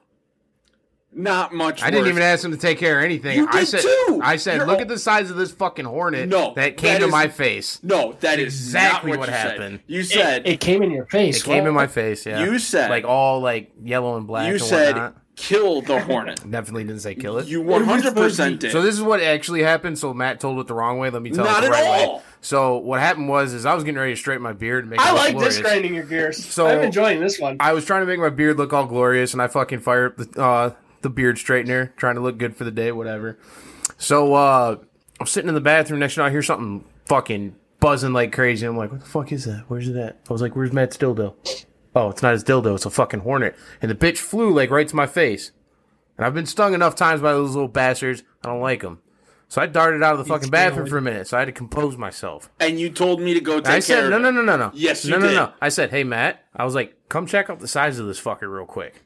Not much. I didn't even ask him to take care of anything. You I did said, too! I said, You're look all- at the size of this fucking hornet. No, that came that to is- my face. No, that is Exactly not what what, you said. happened. You said It, it came in your face. It came in my face. Yeah, You said- like all like yellow and black. you and said whatnot. kill the hornet. definitely didn't say kill it. You 100 percent did. So this is what actually happened. So Matt told it the wrong way. Let me tell Not it the at right way. So what happened was, is I was getting ready to straighten my beard and make. it I look like glorious. this grinding your gears. So- I'm enjoying this one. I was trying to make my beard look all glorious, and I fucking fired up the uh, the beard straightener, trying to look good for the day, whatever. So uh, I'm sitting in the bathroom. Next to I hear something fucking buzzing like crazy. I'm like, what the fuck is that? Where's it at? I was like, where's Matt's dildo? Oh, it's not his dildo. It's a fucking hornet. And the bitch flew like right to my face. And I've been stung enough times by those little bastards. I don't like them. So I darted out of the fucking bathroom for a minute. So I had to compose myself. and you told me to go take I said, of no, no, no, no, no. Yes, you no, no, did. no. I said, hey, Matt. I was like, come check out the size of this fucker real quick.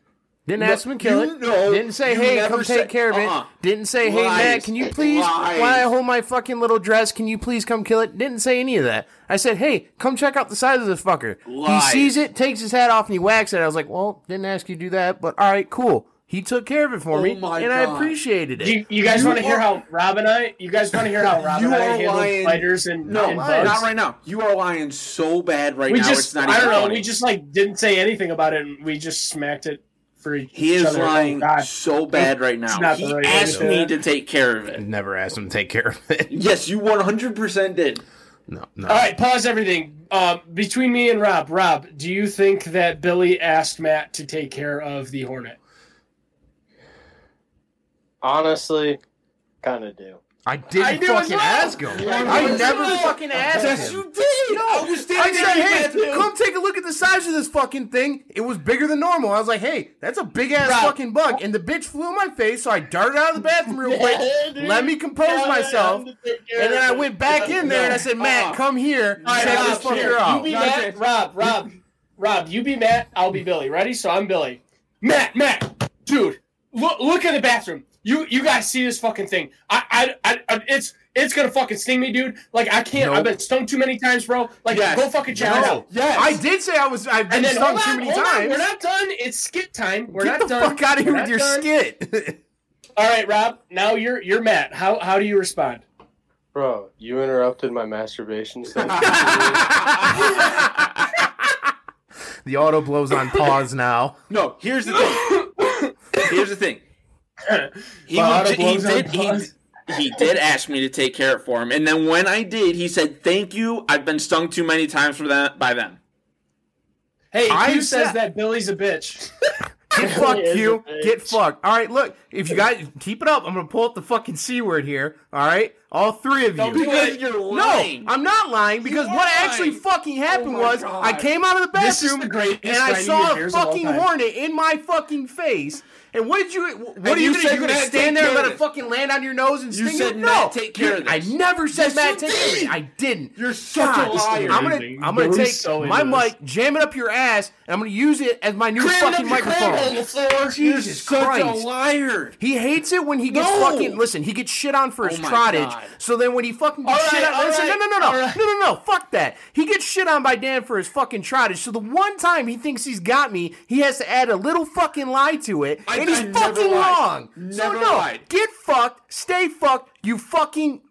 Didn't No, ask him to kill it. know- Didn't say, hey, come said- take care of it. uh-uh. Didn't say, hey, Lies. Matt, can you please, Lies. while I hold my fucking little dress, can you please come kill it? Didn't say any of that. I said, hey, come check out the size of this fucker. Lies. He sees it, takes his hat off, and he whacks it. I was like, well, didn't ask you to do that, but all right, cool. He took care of it for Oh me, my and I appreciated it. You, you guys want to hear how Rob and I? You guys want to hear how Rob You and I are handle lying. spiders and, No, and not right now. You are lying so bad right we now. just it's not I even don't know. funny. We just like didn't say anything about it, and we just smacked it for each he is other. Oh, lying God. so bad right now. not He right way to asked me it. to take care of it. Never asked him to take care of it. Yes, you 100% did. No, no. All right, pause everything. Uh, between me and Rob, Rob, do you think that Billy asked Matt to take care of the Hornet? Honestly, kind of do. I didn't I fucking well. ask him. I never fucking asked Yes, him. you did. I was I standing said, there. hey, come take a look at the size of this fucking thing. It was bigger than normal. I was like, hey, that's a big ass Rob. fucking bug. And the bitch flew in my face, so I darted out of the bathroom real quick, let me compose myself, and then I went back in there and I said, Matt, Uh, come here, All right, check Rob, this fucker here, You out. be No, Matt, Rob, Rob, Rob. You be Matt. I'll be Billy. Ready? So I'm Billy. Matt, Matt, dude, look, look at the bathroom. You, you guys see this fucking thing? I, I, I, I it's, it's gonna fucking sting me, dude. Like I can't. Nope. I've been stung too many times, bro. Like Yes. go fucking check it out. Yes. I did say I was. I've been then stung hold too many hold on. times. We're not done. It's skit time. We're Get not the done. fuck out of We're here not with your done. skit. All right, Rob. Now you're you're Matt. How how do you respond? Bro, you interrupted my masturbation session. the auto blows on pause now. No, here's the thing. here's the thing. He, Well, would- he did. He, he did ask me to take care of for him, and then when I did, he said, "Thank you. I've been stung too many times for that by them." Hey, I Q says said- that Billy's a bitch. Get fucked, is Q. a bitch. Get fucked. All right, look. If you guys keep it up, I'm gonna pull up the fucking c word here. All right, all three of you. Don't Because you're lying. No. I'm not lying because what are actually fucking happened Oh was God. I came out of the bathroom the and I saw a gears of all fucking hornet in my fucking face. And what did you? What And are you, you gonna? You you gonna stand there and let of it fucking land on your nose and You sting said, you? "Matt, no, take care of this." I never said Yes, Matt take care of it. I didn't. You're such God, a liar. I'm gonna I'm gonna take so my mic, jam it up your ass, and I'm gonna use it as my new Cram fucking up your crab hole on microphone. the floor. Jesus Such Christ. a liar. He hates it when he gets No. fucking listen. He gets shit on for oh his Oh trottage. God. So then when he fucking gets All shit right, on, all listen, right, no, no, no, no, right. no, no, no, fuck that. He gets shit on by Dan for his fucking trottage. So the one time he thinks he's got me, he has to add a little fucking lie to it, I- and he's I fucking wrong. so no, lied. get fucked, stay fucked. You fucking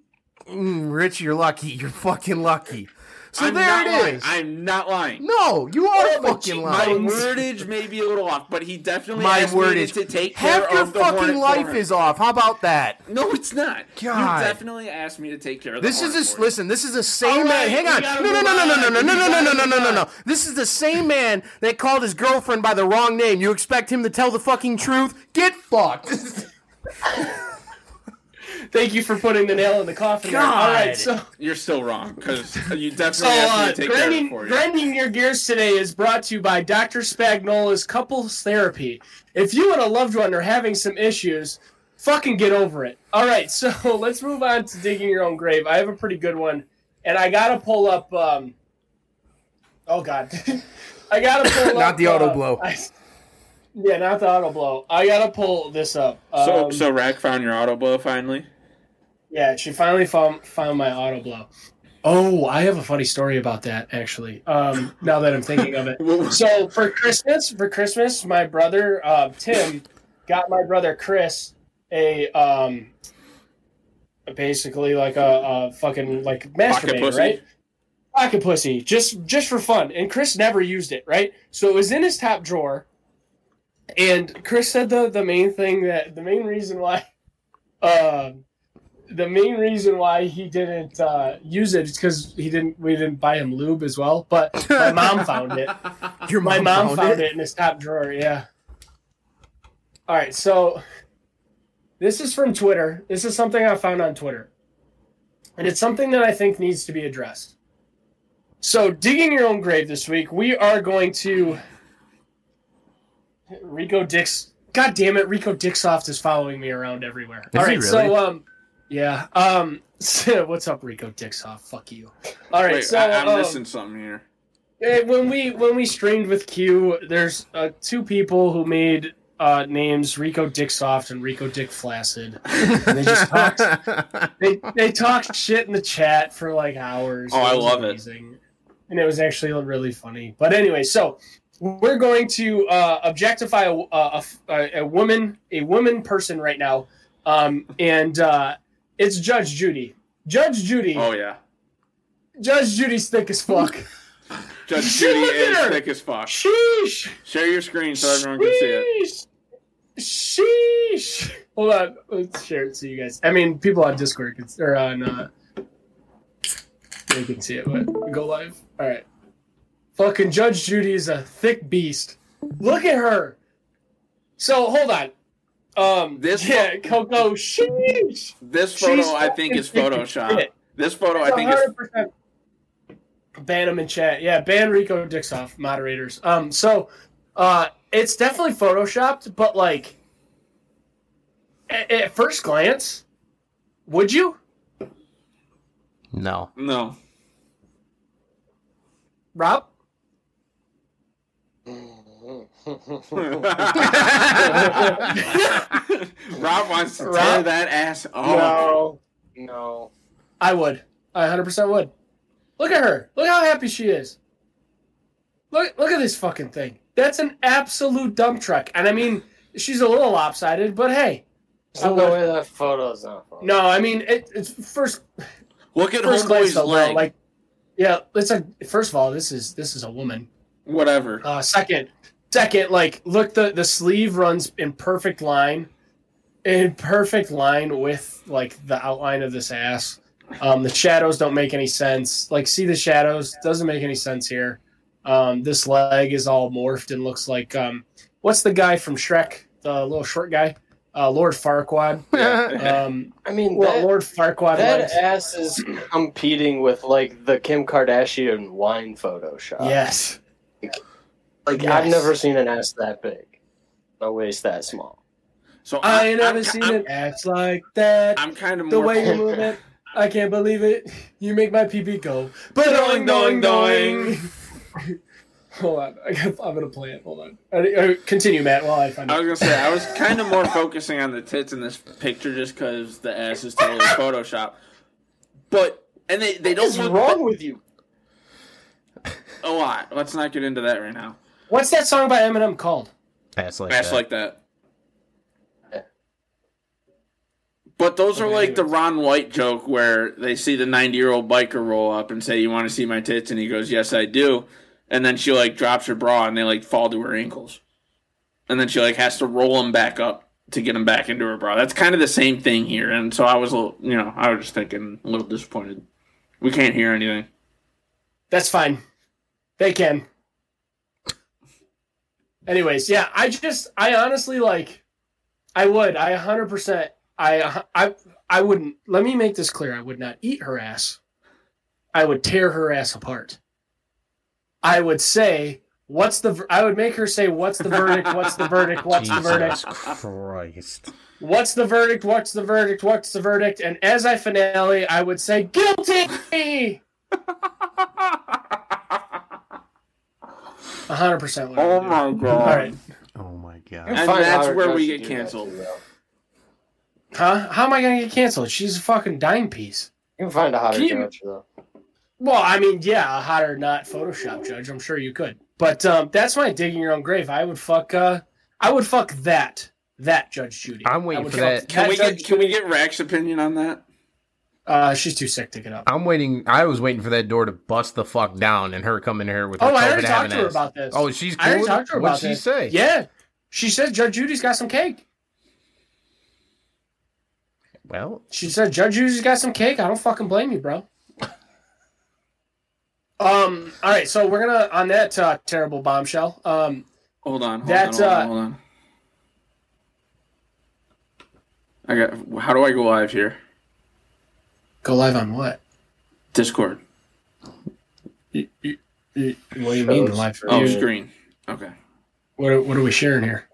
mm, Rich, you're lucky. You're fucking lucky. So I'm there not it lying. is. I'm not lying. no, you are Oh, fucking My lying. bones. wordage may be a little off, but he definitely My asked me wordage. to take care Half your fucking life is off. How about that? No, it's not. God. You definitely asked me to take care of This is this. Listen, this is the same man. Hang on. No, no, no, no, no, no, no, no, no, no, no, no, no, no, no. This is the same man that called his girlfriend by the wrong name. You expect him to tell the fucking truth? Get fucked. Thank you for putting the nail in the coffin. there. All God. right, so You're still wrong because you definitely asked me uh, to take care of it grinding, for you. grinding your gears today is brought to you by Dr. Spagnola's Couples Therapy. If you and a loved one are having some issues, fucking get over it. All right, so let's move on to digging your own grave. I have a pretty good one, and I gotta pull up. Um, oh God, I gotta pull Not up, the auto uh, blow. I- yeah, not the auto blow. I gotta pull this up. So, Um, so Rack found your auto blow finally. Yeah, she finally found found my auto blow. Oh, I have a funny story about that actually. Um, now that I'm thinking of it. So for Christmas, for Christmas, my brother uh, Tim got my brother Chris a um, basically like a, a fucking like masturbator, pussy? right? Pocket pussy, just just for fun. And Chris never used it, right? So it was in his top drawer. And Chris said the the main thing that the main reason why, um, the main reason why he didn't uh, use it is because he didn't we didn't buy him lube as well. But my mom found it. Your mom My mom found it in his top drawer. Yeah. All right, so this is from Twitter. This is something I found on Twitter, and it's something that I think needs to be addressed. So, digging your own grave this week, we are going to Rico Dix. God damn it, Rico Dixoft is following me around everywhere. Is All he really? so um, yeah, um, what's up, Rico Dixoft? Fuck you. All right, Wait, so I, I'm um, missing something here. Eh, when we when we streamed with Q, there's uh, two people who made uh, names Rico Dicksoft and Rico Dick Flaccid. And they just talked. They they talked shit in the chat for like hours. Oh, I love it. And it was actually really funny. But anyway, so we're going to uh, objectify a, a, a, a woman, a woman person right now, um, and uh, it's Judge Judy. Judge Judy. Oh yeah, Judge Judy's thick as fuck. Judge Shit, Judy is her! thick as fuck. Sheesh. Share your screen so everyone can see it. Sheesh. Sheesh. Hold on. Let's share it so you guys. I mean, people on Discord can, or on. Uh, they can see it, but go live. All right. Fucking Judge Judy is a thick beast. Look at her. So hold on. Um. This yeah, Coco. Sheesh. This photo She's I think is fucking Photoshop. This photo I think is 100% ban them in chat. Yeah, ban Rico Dixoff moderators. Um, so uh, it's definitely photoshopped, but like at, at first glance, would you, no. no. Rob? Rob wants to tear that ass off. no, no. I would. I 100% would. Look at her. Look how happy she is. Look, look at this fucking thing. That's an absolute dump truck. And I mean, she's a little lopsided, but hey. There's no way that photo's not. Photo. No, I mean, it, it's first Look at first glance Homeboy's though, bro, leg. like yeah, it's a first of all, this is this is a woman. Whatever. Uh, second, second, like look the the sleeve runs in perfect line, in perfect line with like the outline of this ass. Um, the shadows don't make any sense. Like, see the shadows doesn't make any sense here. Um, this leg is all morphed and looks like um, what's the guy from Shrek, the little short guy, uh, Lord Farquaad. Um, I mean, well, that, Lord Farquaad. that legs. ass is competing with like the Kim Kardashian wine Photoshop. Yes. like yes. I've never seen an ass that big, a waist that small. So I ain't I'm- seen I'm, it act like that. I'm kind of the more. way you move it, I can't believe it. You make my pee pee go. Doing, doing, doing. Hold on, I got, I'm gonna play it. Hold on. Uh, Continue, Matt. While I find I was gonna say I was kind of more focusing on the tits in this picture just because the ass is totally Photoshop. But and they they don't What's wrong with you? a lot. Let's not get into that right now. What's that song by Eminem called? Ass like Ass that. like that. But those are like the. Ron White joke where they see the 90 year old biker roll up and say, You want to see my tits? And he goes, Yes, I do. And then she like drops her bra and they like fall to her ankles. And then she like has to roll them back up to get them back into her bra. That's kind of the same thing here. And so I was a little, you know, I was just thinking a little disappointed. We can't hear anything. That's fine. They can. Anyways, yeah, I just, I honestly like, I would, I 100%, I, I, I wouldn't, let me make this clear. I would not eat her ass. I would tear her ass apart. I would say, what's the, I would make her say, what's the verdict? What's the verdict? What's the verdict? Christ. What's the verdict? What's the verdict? What's the verdict? And as I finale, I would say, guilty! 100% Oh do. my god. right. Oh my god. And Find that's where we get canceled. to. Huh? How am I going to get canceled? She's a fucking dime piece. You can find a hotter Can you- judge though. Well, I mean, yeah, a hotter not Photoshop judge. I'm sure you could. But um, that's my digging your own grave. I would fuck. Uh, I would fuck that. That Judge Judy. I'm waiting for that. Can we Judge get can we get Rack's opinion on that? Uh, she's too sick to get up. I'm waiting. I was waiting for that door to bust the fuck down and her coming in here with her Oh, I COVID already talked to her ass. about this. Oh, she's cool. I already talked to her What'd about she this. say? Yeah, she said Judge Judy's got some cake. Well, She said Judge Judy's got some cake. I don't fucking blame you, bro. Um. All right. So we're gonna on that uh, terrible bombshell. Um. Hold on. Hold That's, on, hold uh, on, hold on. I got. How do I go live here? Go live on what? Discord. What do you mean live for Oh, you? screen. Okay. What are, what are we sharing here?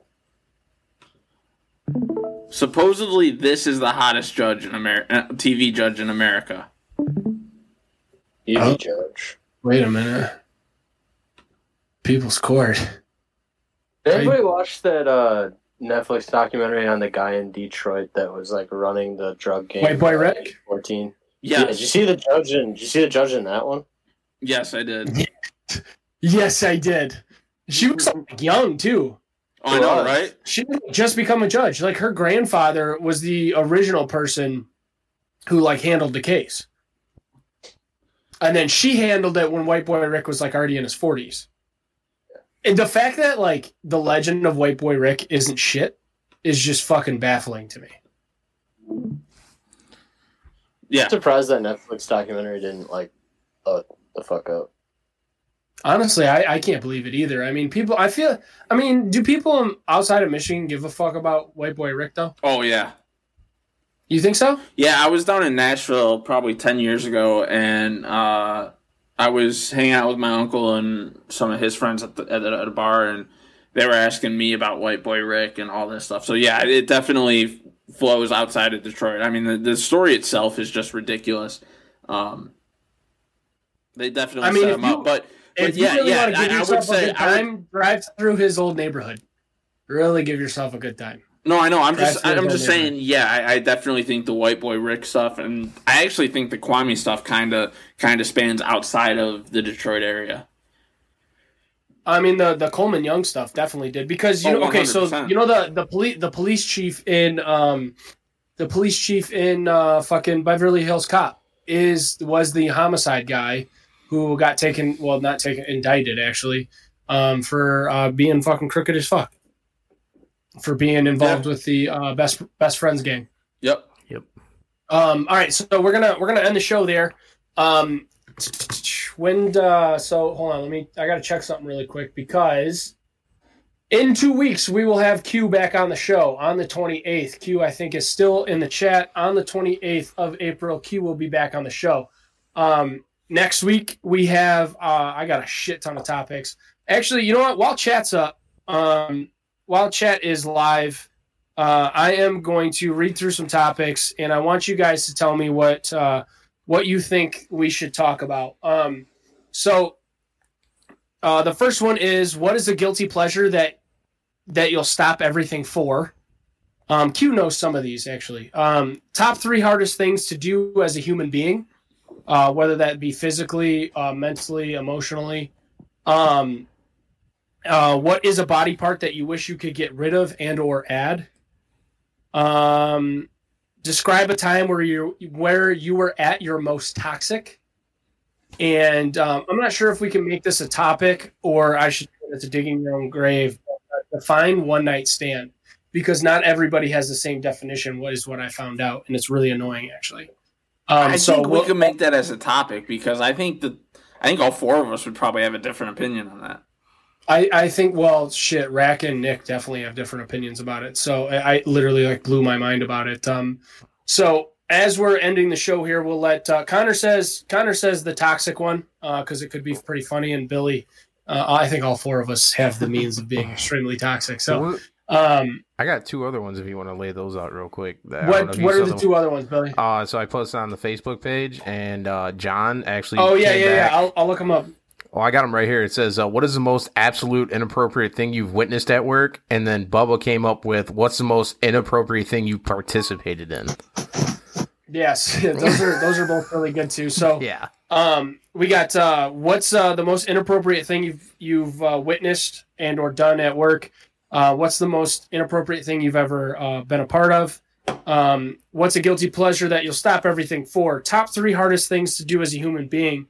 Supposedly, this is the hottest judge in America, TV judge in America. You Oh. judge. Wait a minute. People's Court. Did anybody watch that uh, Netflix documentary on the guy in Detroit that was like running the drug game? White Boy Rick? Fourteen. Yeah. Yes. Did you see the judge in? Did you see the judge in that one? Yes, I did. Yes, I did. She was like, young too. Oh, I know, was. right? She just become a judge. Like her grandfather was the original person who like handled the case. And then she handled it when White Boy Rick was like already in his 40s. And the fact that like the legend of White Boy Rick isn't shit is just fucking baffling to me. Yeah. I'm surprised that Netflix documentary didn't like uh, the fuck up. Honestly, I, I can't believe it either. I mean, people, I feel, I mean, do people outside of Michigan give a fuck about White Boy Rick though? Oh, yeah. You think so? Yeah, I was down in Nashville probably 10 years ago, and uh, I was hanging out with my uncle and some of his friends at, the, at, the, at a bar, and they were asking me about White Boy Rick and all this stuff. So, yeah, it definitely flows outside of Detroit. I mean, the, the story itself is just ridiculous. Um, they definitely I mean, set him you- up. But, but yeah, really yeah, give I, I would say I would, time, drive through his old neighborhood. Really give yourself a good time. No, I know. I'm just, I'm just saying. Yeah, I, I definitely think the white boy Rick stuff, and I actually think the Kwame stuff kind of, kind of spans outside of the Detroit area. I mean the the Coleman Young stuff definitely did because you Oh, know okay so 100%. you know the the police the police chief in um the police chief in uh fucking Beverly Hills Cop is was the homicide guy who got taken well not taken indicted actually um for uh being fucking crooked as fuck for being involved with the uh best best friends gang. Yep. Yep. Um, all right, so we're gonna we're gonna end the show there. Um, when uh, so hold on, let me. I gotta check something really quick because in two weeks we will have Q back on the show on the 28th. Q I think is still in the chat on the 28th of April. Q will be back on the show. Um, next week we have. Uh, I got a shit ton of topics. Actually, you know what? While chat's up, um, while chat is live uh, I am going to read through some topics, and I want you guys to tell me what uh, what you think we should talk about. Um, so, uh, the first one is what is a guilty pleasure that that you'll stop everything for? Um, Q knows some of these actually. Um, top three hardest things to do as a human being, uh, whether that be physically, uh, mentally, emotionally. Um, uh, what is a body part that you wish you could get rid of and or add? Um, describe a time where you where you were at your most toxic. And um, I'm not sure if we can make this a topic or I should put it to digging your own grave. Define one night stand because not everybody has the same definition. What is what I found out, and it's really annoying actually. Um, I so think we we'll- could make that as a topic because I think that I think all four of us would probably have a different opinion on that. I, I think well shit Rack and Nick definitely have different opinions about it. So I, I literally like blew my mind about it. Um so as we're ending the show here, we'll let uh, Connor says Connor says the toxic one because it could be pretty funny and Billy. Uh, I think all four of us have the means of being extremely toxic. So um, I got two other ones if you want to lay those out real quick. What what are the two other ones, Billy? Uh, so I posted on the Facebook page, and uh, John actually. Oh yeah yeah yeah. I'll, I'll look them up. Oh, I got them right here. It says, uh, "What is the most absolute inappropriate thing you've witnessed at work?" And then Bubba came up with, "What's the most inappropriate thing you participated in?" Yes, those are those are both really good too. So Yeah. Um, we got uh, what's uh, the most inappropriate thing you've you've uh, witnessed and or done at work? Uh, what's the most inappropriate thing you've ever uh, been a part of? Um, what's a guilty pleasure that you'll stop everything for? Top three hardest things to do as a human being.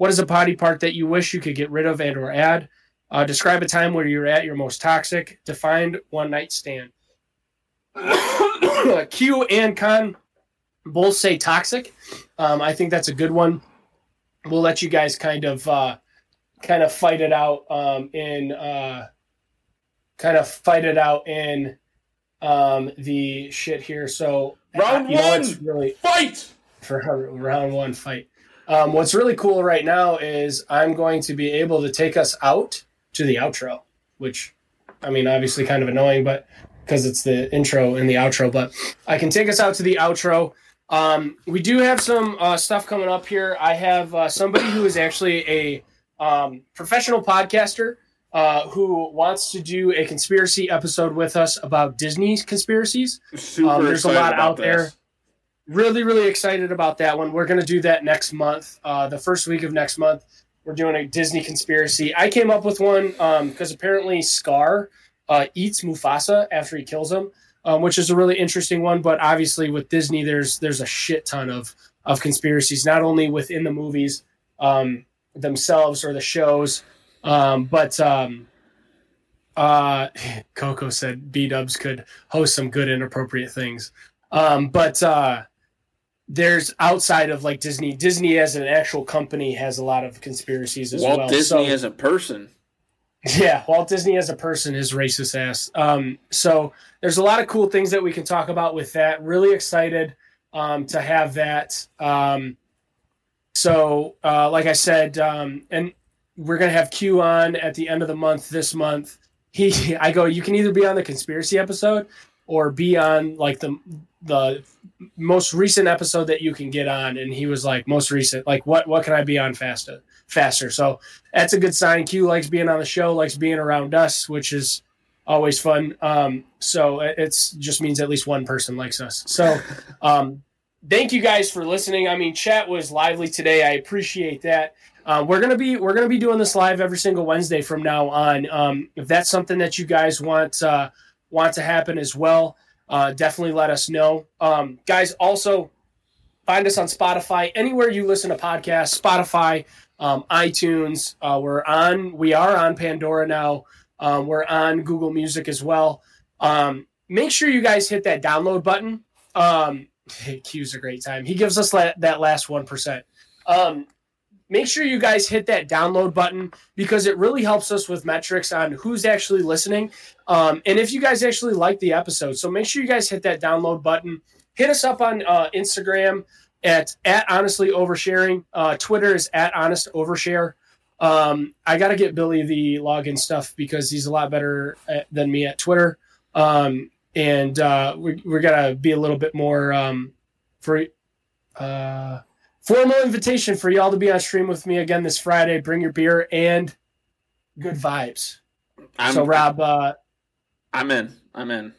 What is a body part that you wish you could get rid of and or add? Uh, describe a time where you're at your most toxic. Defined one night stand. Q and Con both say toxic. Um, I think that's a good one we'll let you guys kind of uh, kind of fight it out um, in uh, kind of fight it out in um, the shit here. So Round know one! really Fight! for round one fight. Um, what's really cool right now is I'm going to be able to take us out to the outro, which I mean, obviously kind of annoying, but because it's the intro and the outro, but I can take us out to the outro. Um, we do have some uh, stuff coming up here. I have uh, somebody who is actually a um, professional podcaster uh, who wants to do a conspiracy episode with us about Disney's conspiracies. Super Um, there's a lot out there. Really, really excited about that one. We're going to do that next month, uh, the first week of next month. We're doing a Disney conspiracy. I came up with one because apparently Scar uh, eats Mufasa after he kills him, um, which is a really interesting one. But obviously, with Disney, there's there's a shit ton of of conspiracies, not only within the movies um, themselves or the shows, um, but um, uh, Coco said B Dubs could host some good inappropriate things. Um, but uh, there's outside of like Disney. Disney as an actual company has a lot of conspiracies as Walt well. Disney So- as a person. yeah, Walt Disney as a person is racist ass. Um, so there's a lot of cool things that we can talk about with that. Really excited um, to have that. Um, so, uh, like I said, um, and we're gonna have Q on at the end of the month this month. He, I go, you can either be on the conspiracy episode or be on like the the most recent episode that you can get on. And he was like, most recent, like what what can I be on faster? Faster. So that's a good sign. Q likes being on the show, likes being around us, which is always fun. Um, so it- it's just means at least one person likes us. So um, thank you guys for listening. I mean, chat was lively today. I appreciate that. Uh, we're gonna be we're gonna be doing this live every single Wednesday from now on. Um, if that's something that you guys want uh, want to happen as well, uh, definitely let us know, um, guys. Also, find us on Spotify anywhere you listen to podcasts. Spotify, um, iTunes. Uh, we're on. We are on Pandora now. Um, we're on Google Music as well. Um, make sure you guys hit that download button. Um, Q's a great time. He gives us la- that last one percent. Um, make sure you guys hit that download button because it really helps us with metrics on who's actually listening um, and if you guys actually like the episode. So make sure you guys hit that download button. Hit us up on uh, Instagram at at honestly oversharing. Uh, Twitter is at honest overshare. Um, I got to get Billy the login stuff because he's a lot better at, than me at Twitter. Um, and uh, we, we're gonna be a little bit more um, for uh, formal invitation for y'all to be on stream with me again this Friday. Bring your beer and good vibes. I'm, so Rob, uh, I'm in. I'm in.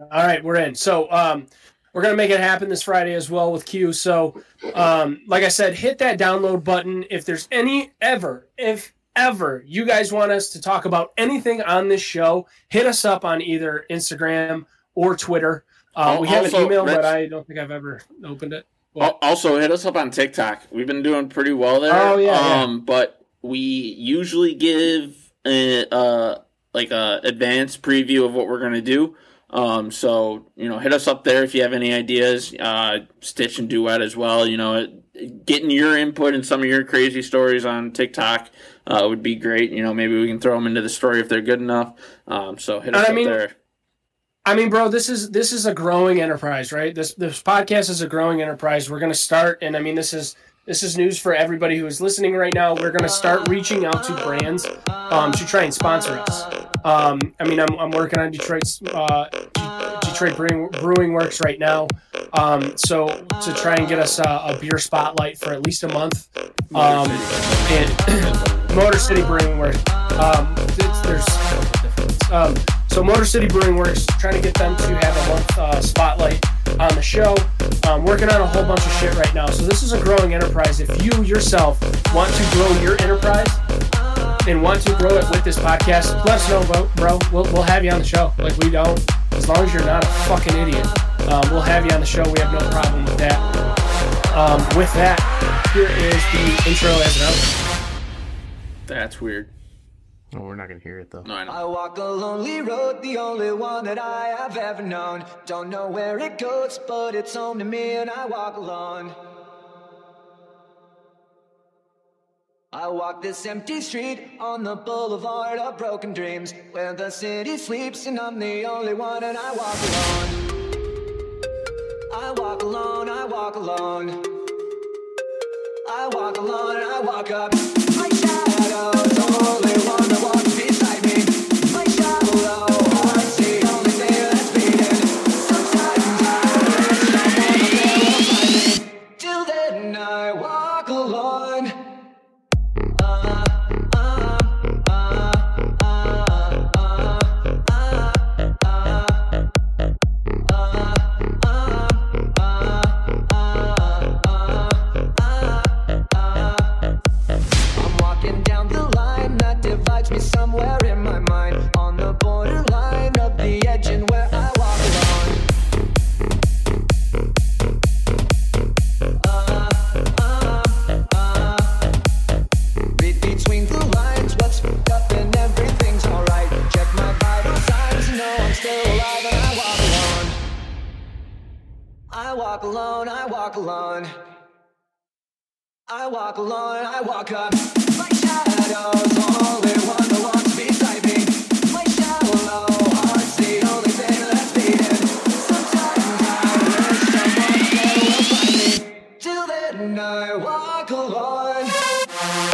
all right, we're in. So um, we're gonna make it happen this Friday as well with Q. So um, like I said, hit that download button. If there's any ever, if ever you guys want us to talk about anything on this show, hit us up on either Instagram or Twitter. Uh, we have an email, but I don't think I've ever opened it. Al- Also, hit us up on TikTok. We've been doing pretty well there. Oh, yeah, yeah. Um, but we usually give a, uh like a advanced preview of what we're gonna do. Um, so you know, hit us up there if you have any ideas. Uh, Stitch and Duet as well. You know, getting your input and some of your crazy stories on TikTok uh, would be great. You know, maybe we can throw them into the story if they're good enough. Um, so hit us I up mean- there. I mean, bro, this is this is a growing enterprise, right? This this podcast is a growing enterprise. We're gonna start, and I mean, this is this is news for everybody who is listening right now. We're gonna start reaching out to brands um, to try and sponsor us. Um, I mean, I'm, I'm working on Detroit's uh, Detroit Brewing, Brewing Works right now. Um, so to try and get us a, a beer spotlight for at least a month. Um, and Motor City Brewing Works. Um, there's um, so Motor City Brewing Works trying to get them to have a month uh, spotlight on the show. Um, working on a whole bunch of shit right now. So this is a growing enterprise. If you yourself want to grow your enterprise and want to grow it with this podcast, let us know, bro. bro. We'll, we'll have you on the show. Like we don't, as long as you're not a fucking idiot, um, we'll have you on the show. We have no problem with that. Um, with that, here is the intro as an outro. That's weird. Oh, we're not gonna hear it though. No, I know. I walk a lonely road, the only one that I have ever known. Don't know where it goes, but it's home to me, and I walk alone. I walk this empty street on the boulevard of broken dreams, where the city sleeps, and I'm the only one, and I walk alone. I walk alone, I walk alone. I walk alone, I walk up. My shadow's the only one that walks walk alone, I walk alone. I walk alone, I walk up. My shadows, only one belongs beside me. My shallow heart's the only thing that's beating. Sometimes I wish someone there will find me. Till then, I walk alone.